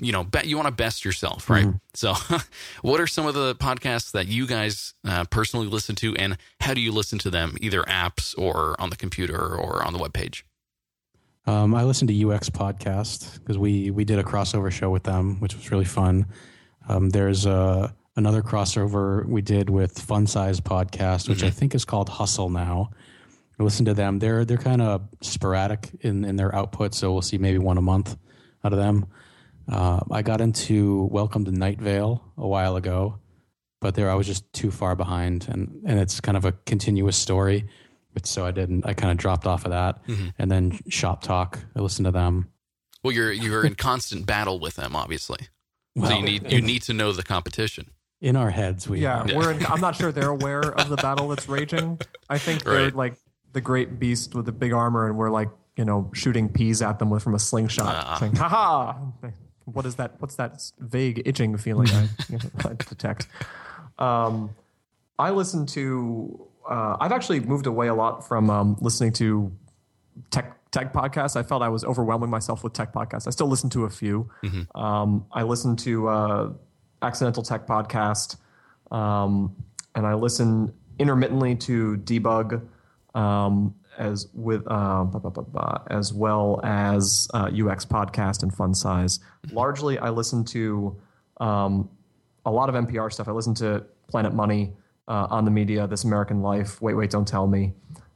you know, bet you want to best yourself, right? So, *laughs* what are some of the podcasts that you guys uh, personally listen to, and how do you listen to them, either apps or on the computer or on the webpage? Um, I listened to UX podcast because we we did a crossover show with them, which was really fun. Um, there's uh, another crossover we did with Fun Size Podcast, which I think is called Hustle now. I listen to them. They're they're kind of sporadic in in their output, so we'll see maybe one a month out of them. Uh, I got into Welcome to Night Vale a while ago, but there I was just too far behind, and and it's kind of a continuous story. But so I didn't. I kind of dropped off of that, and then Shop Talk. I listened to them. Well, you're you're in constant battle with them, obviously. so you need you need to know the competition. in our heads. We Yeah, are. we're. In, I'm not sure they're *laughs* aware of the battle that's raging. I think they're Right. like the great beast with the big armor, and we're like you know shooting peas at them with from a slingshot, Ah. saying "Ha ha!" What is that? What's that vague itching feeling I, *laughs* I detect? Um, I listen to. Uh, I've actually moved away a lot from um, listening to tech tech podcasts. I felt I was overwhelming myself with tech podcasts. I still listen to a few. Um, I listen to uh, Accidental Tech podcast, um, and I listen intermittently to Debug, um, as with uh, as well as uh, UX podcast and Fun Size. Largely, I listen to um, a lot of NPR stuff. I listen to Planet Money uh, on the media, This American Life, Wait, Wait, Don't Tell Me,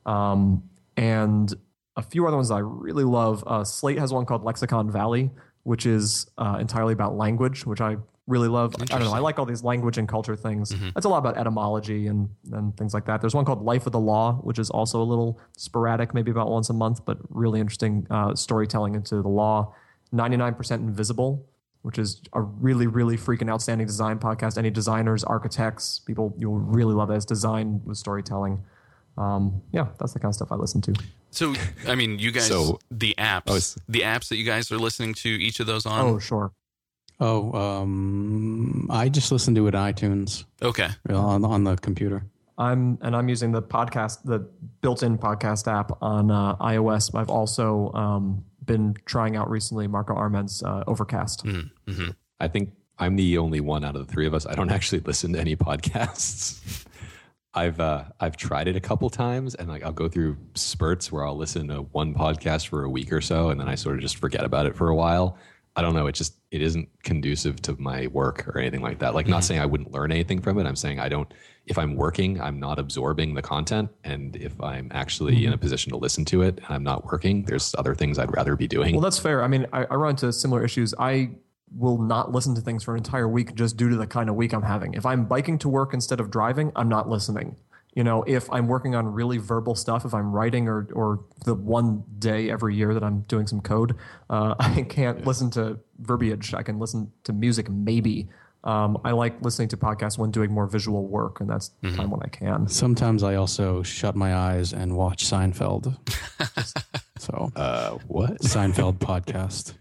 um, and a few other ones I really love. Uh, Slate has one called Lexicon Valley, which is uh, entirely about language, which I really love. I don't know. I like all these language and culture things. That's a lot about etymology and, and things like that. There's one called Life of the Law, which is also a little sporadic, maybe about once a month, but really interesting uh, storytelling into the law. 99% Invisible, which is a really, really freaking outstanding design podcast. Any designers, architects, people, you'll really love it. It's design with storytelling. Um, yeah, that's the kind of stuff I listen to. So, I mean, you guys, So- the apps, Oh, it's- the apps that you guys are listening to, each of those on. Oh, sure. Oh, um, I just listened to it on iTunes Okay, on on the computer. I'm and I'm using the podcast, the built-in podcast app on uh, iOS. I've also um, been trying out recently Marco Arment's uh, Overcast. I think I'm the only one out of the three of us. I don't actually *laughs* listen to any podcasts. *laughs* I've uh, I've tried it a couple times, and like I'll go through spurts where I'll listen to one podcast for a week or so, and then I sort of just forget about it for a while. I don't know. It just it isn't conducive to my work or anything like that. Like, not mm-hmm. saying I wouldn't learn anything from it. I'm saying I don't. If I'm working, I'm not absorbing the content, and if I'm actually in a mm-hmm. position to listen to it and I'm not working, there's other things I'd rather be doing. Well, that's fair. I mean, I, I run into similar issues. I will not listen to things for an entire week just due to the kind of week I'm having. If I'm biking to work instead of driving, I'm not listening. You know, if I'm working on really verbal stuff, if I'm writing or or the one day every year that I'm doing some code, uh, *laughs* I can't listen to verbiage. I can listen to music maybe. Um, I like listening to podcasts when doing more visual work, and that's the time when I can. Sometimes I also shut my eyes and watch Seinfeld. *laughs* so uh, what? Seinfeld podcast.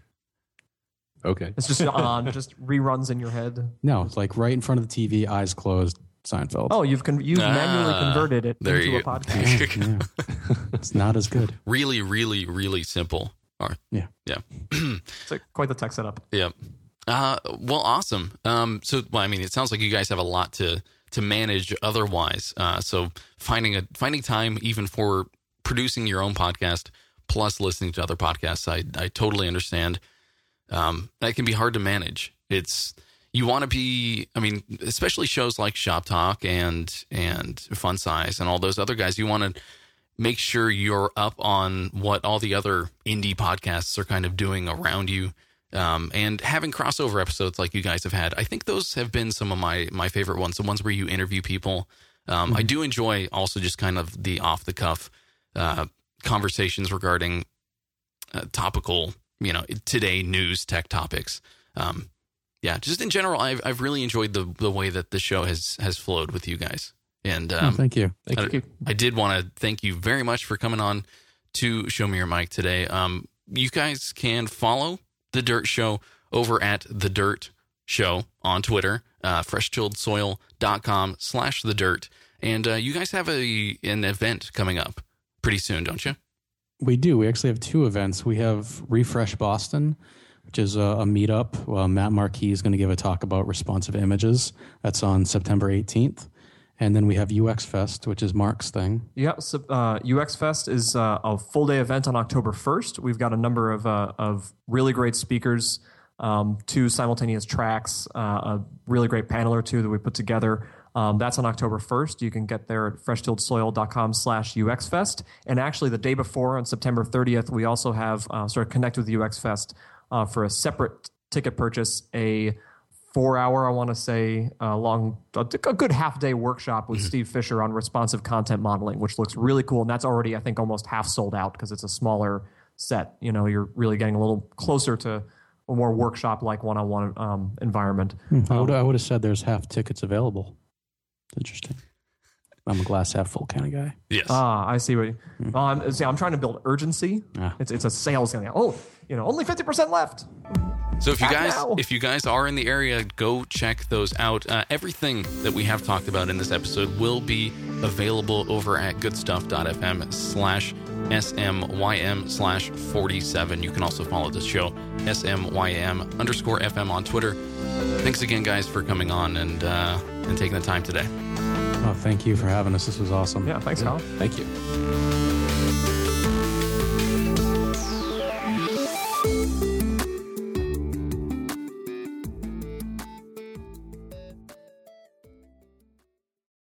Okay. It's just on, just reruns in your head. No, it's like right in front of the TV, eyes closed, Seinfeld. Oh, you've con- you've Ah, manually converted it there into you- a podcast. Yeah, *laughs* yeah. it's not as good. really, really, really simple. Or, Yeah. yeah, *clears throat* It's like quite the tech setup. yeah. Uh, well, awesome. Um, so, well, I mean, it sounds like you guys have a lot to to manage otherwise. Uh, so finding a finding time even for producing your own podcast plus listening to other podcasts, I I totally understand. Um, that can be hard to manage. It's you want to be. I mean, especially shows like Shop Talk and and Fun Size and all those other guys. You want to make sure you're up on what all the other indie podcasts are kind of doing around you. Um, and having crossover episodes like you guys have had, I think those have been some of my my favorite ones. The ones where you interview people. Um, I do enjoy also just kind of the off the cuff uh, conversations regarding uh, topical, you know, today news tech topics. Um, yeah, just in general, I've I've really enjoyed the the way that the show has has flowed with you guys. And Oh, um, thank you. Thank I, you. I did want to thank you very much for coming on to Show Me Your Mic today. Um, you guys can follow the Dirt Show over at the Dirt Show on Twitter, uh, freshtilledsoil.com slash the dirt. And uh, you guys have a an event coming up pretty soon, don't you? We do. We actually have two events. We have Refresh Boston, which is a, a meetup. Uh, Mat Marquis is going to give a talk about responsive images. That's on September 18th. And then we have UX Fest, which is Mark's thing. Yeah, so, uh, UX Fest is uh, a full day event on October 1st. We've got a number of, uh, of really great speakers, um, two simultaneous tracks, uh, a really great panel or two that we put together. Um, that's on October 1st. You can get there at freshtilledsoil.com slash UXFest. And actually, the day before, on September 30th, we also have uh, sort of connect with UX Fest uh, for a separate ticket purchase, a four hour, I want to say, uh, long, a, a good half day workshop with Steve Fisher on responsive content modeling, which looks really cool. And that's already, I think, almost half sold out because it's a smaller set. You know, you're really getting a little closer to a more workshop like one on one environment. I would, I would have said there's half tickets available. Interesting. I'm a glass half full kind of guy. Yes. Ah, I see what you. Well, I'm, see, I'm trying to build urgency. Ah. It's, it's a sales thing. Oh, you know, only 50% left. So if you guys if you guys are in the area, go check those out. Uh, everything that we have talked about in this episode will be available over at goodstuff.fm slash smym slash 47. You can also follow the show smym underscore fm on Twitter. Thanks again, guys, for coming on and uh, and taking the time today. Oh, thank you for having us. This was awesome. Yeah, thanks, Kyle. Thank you.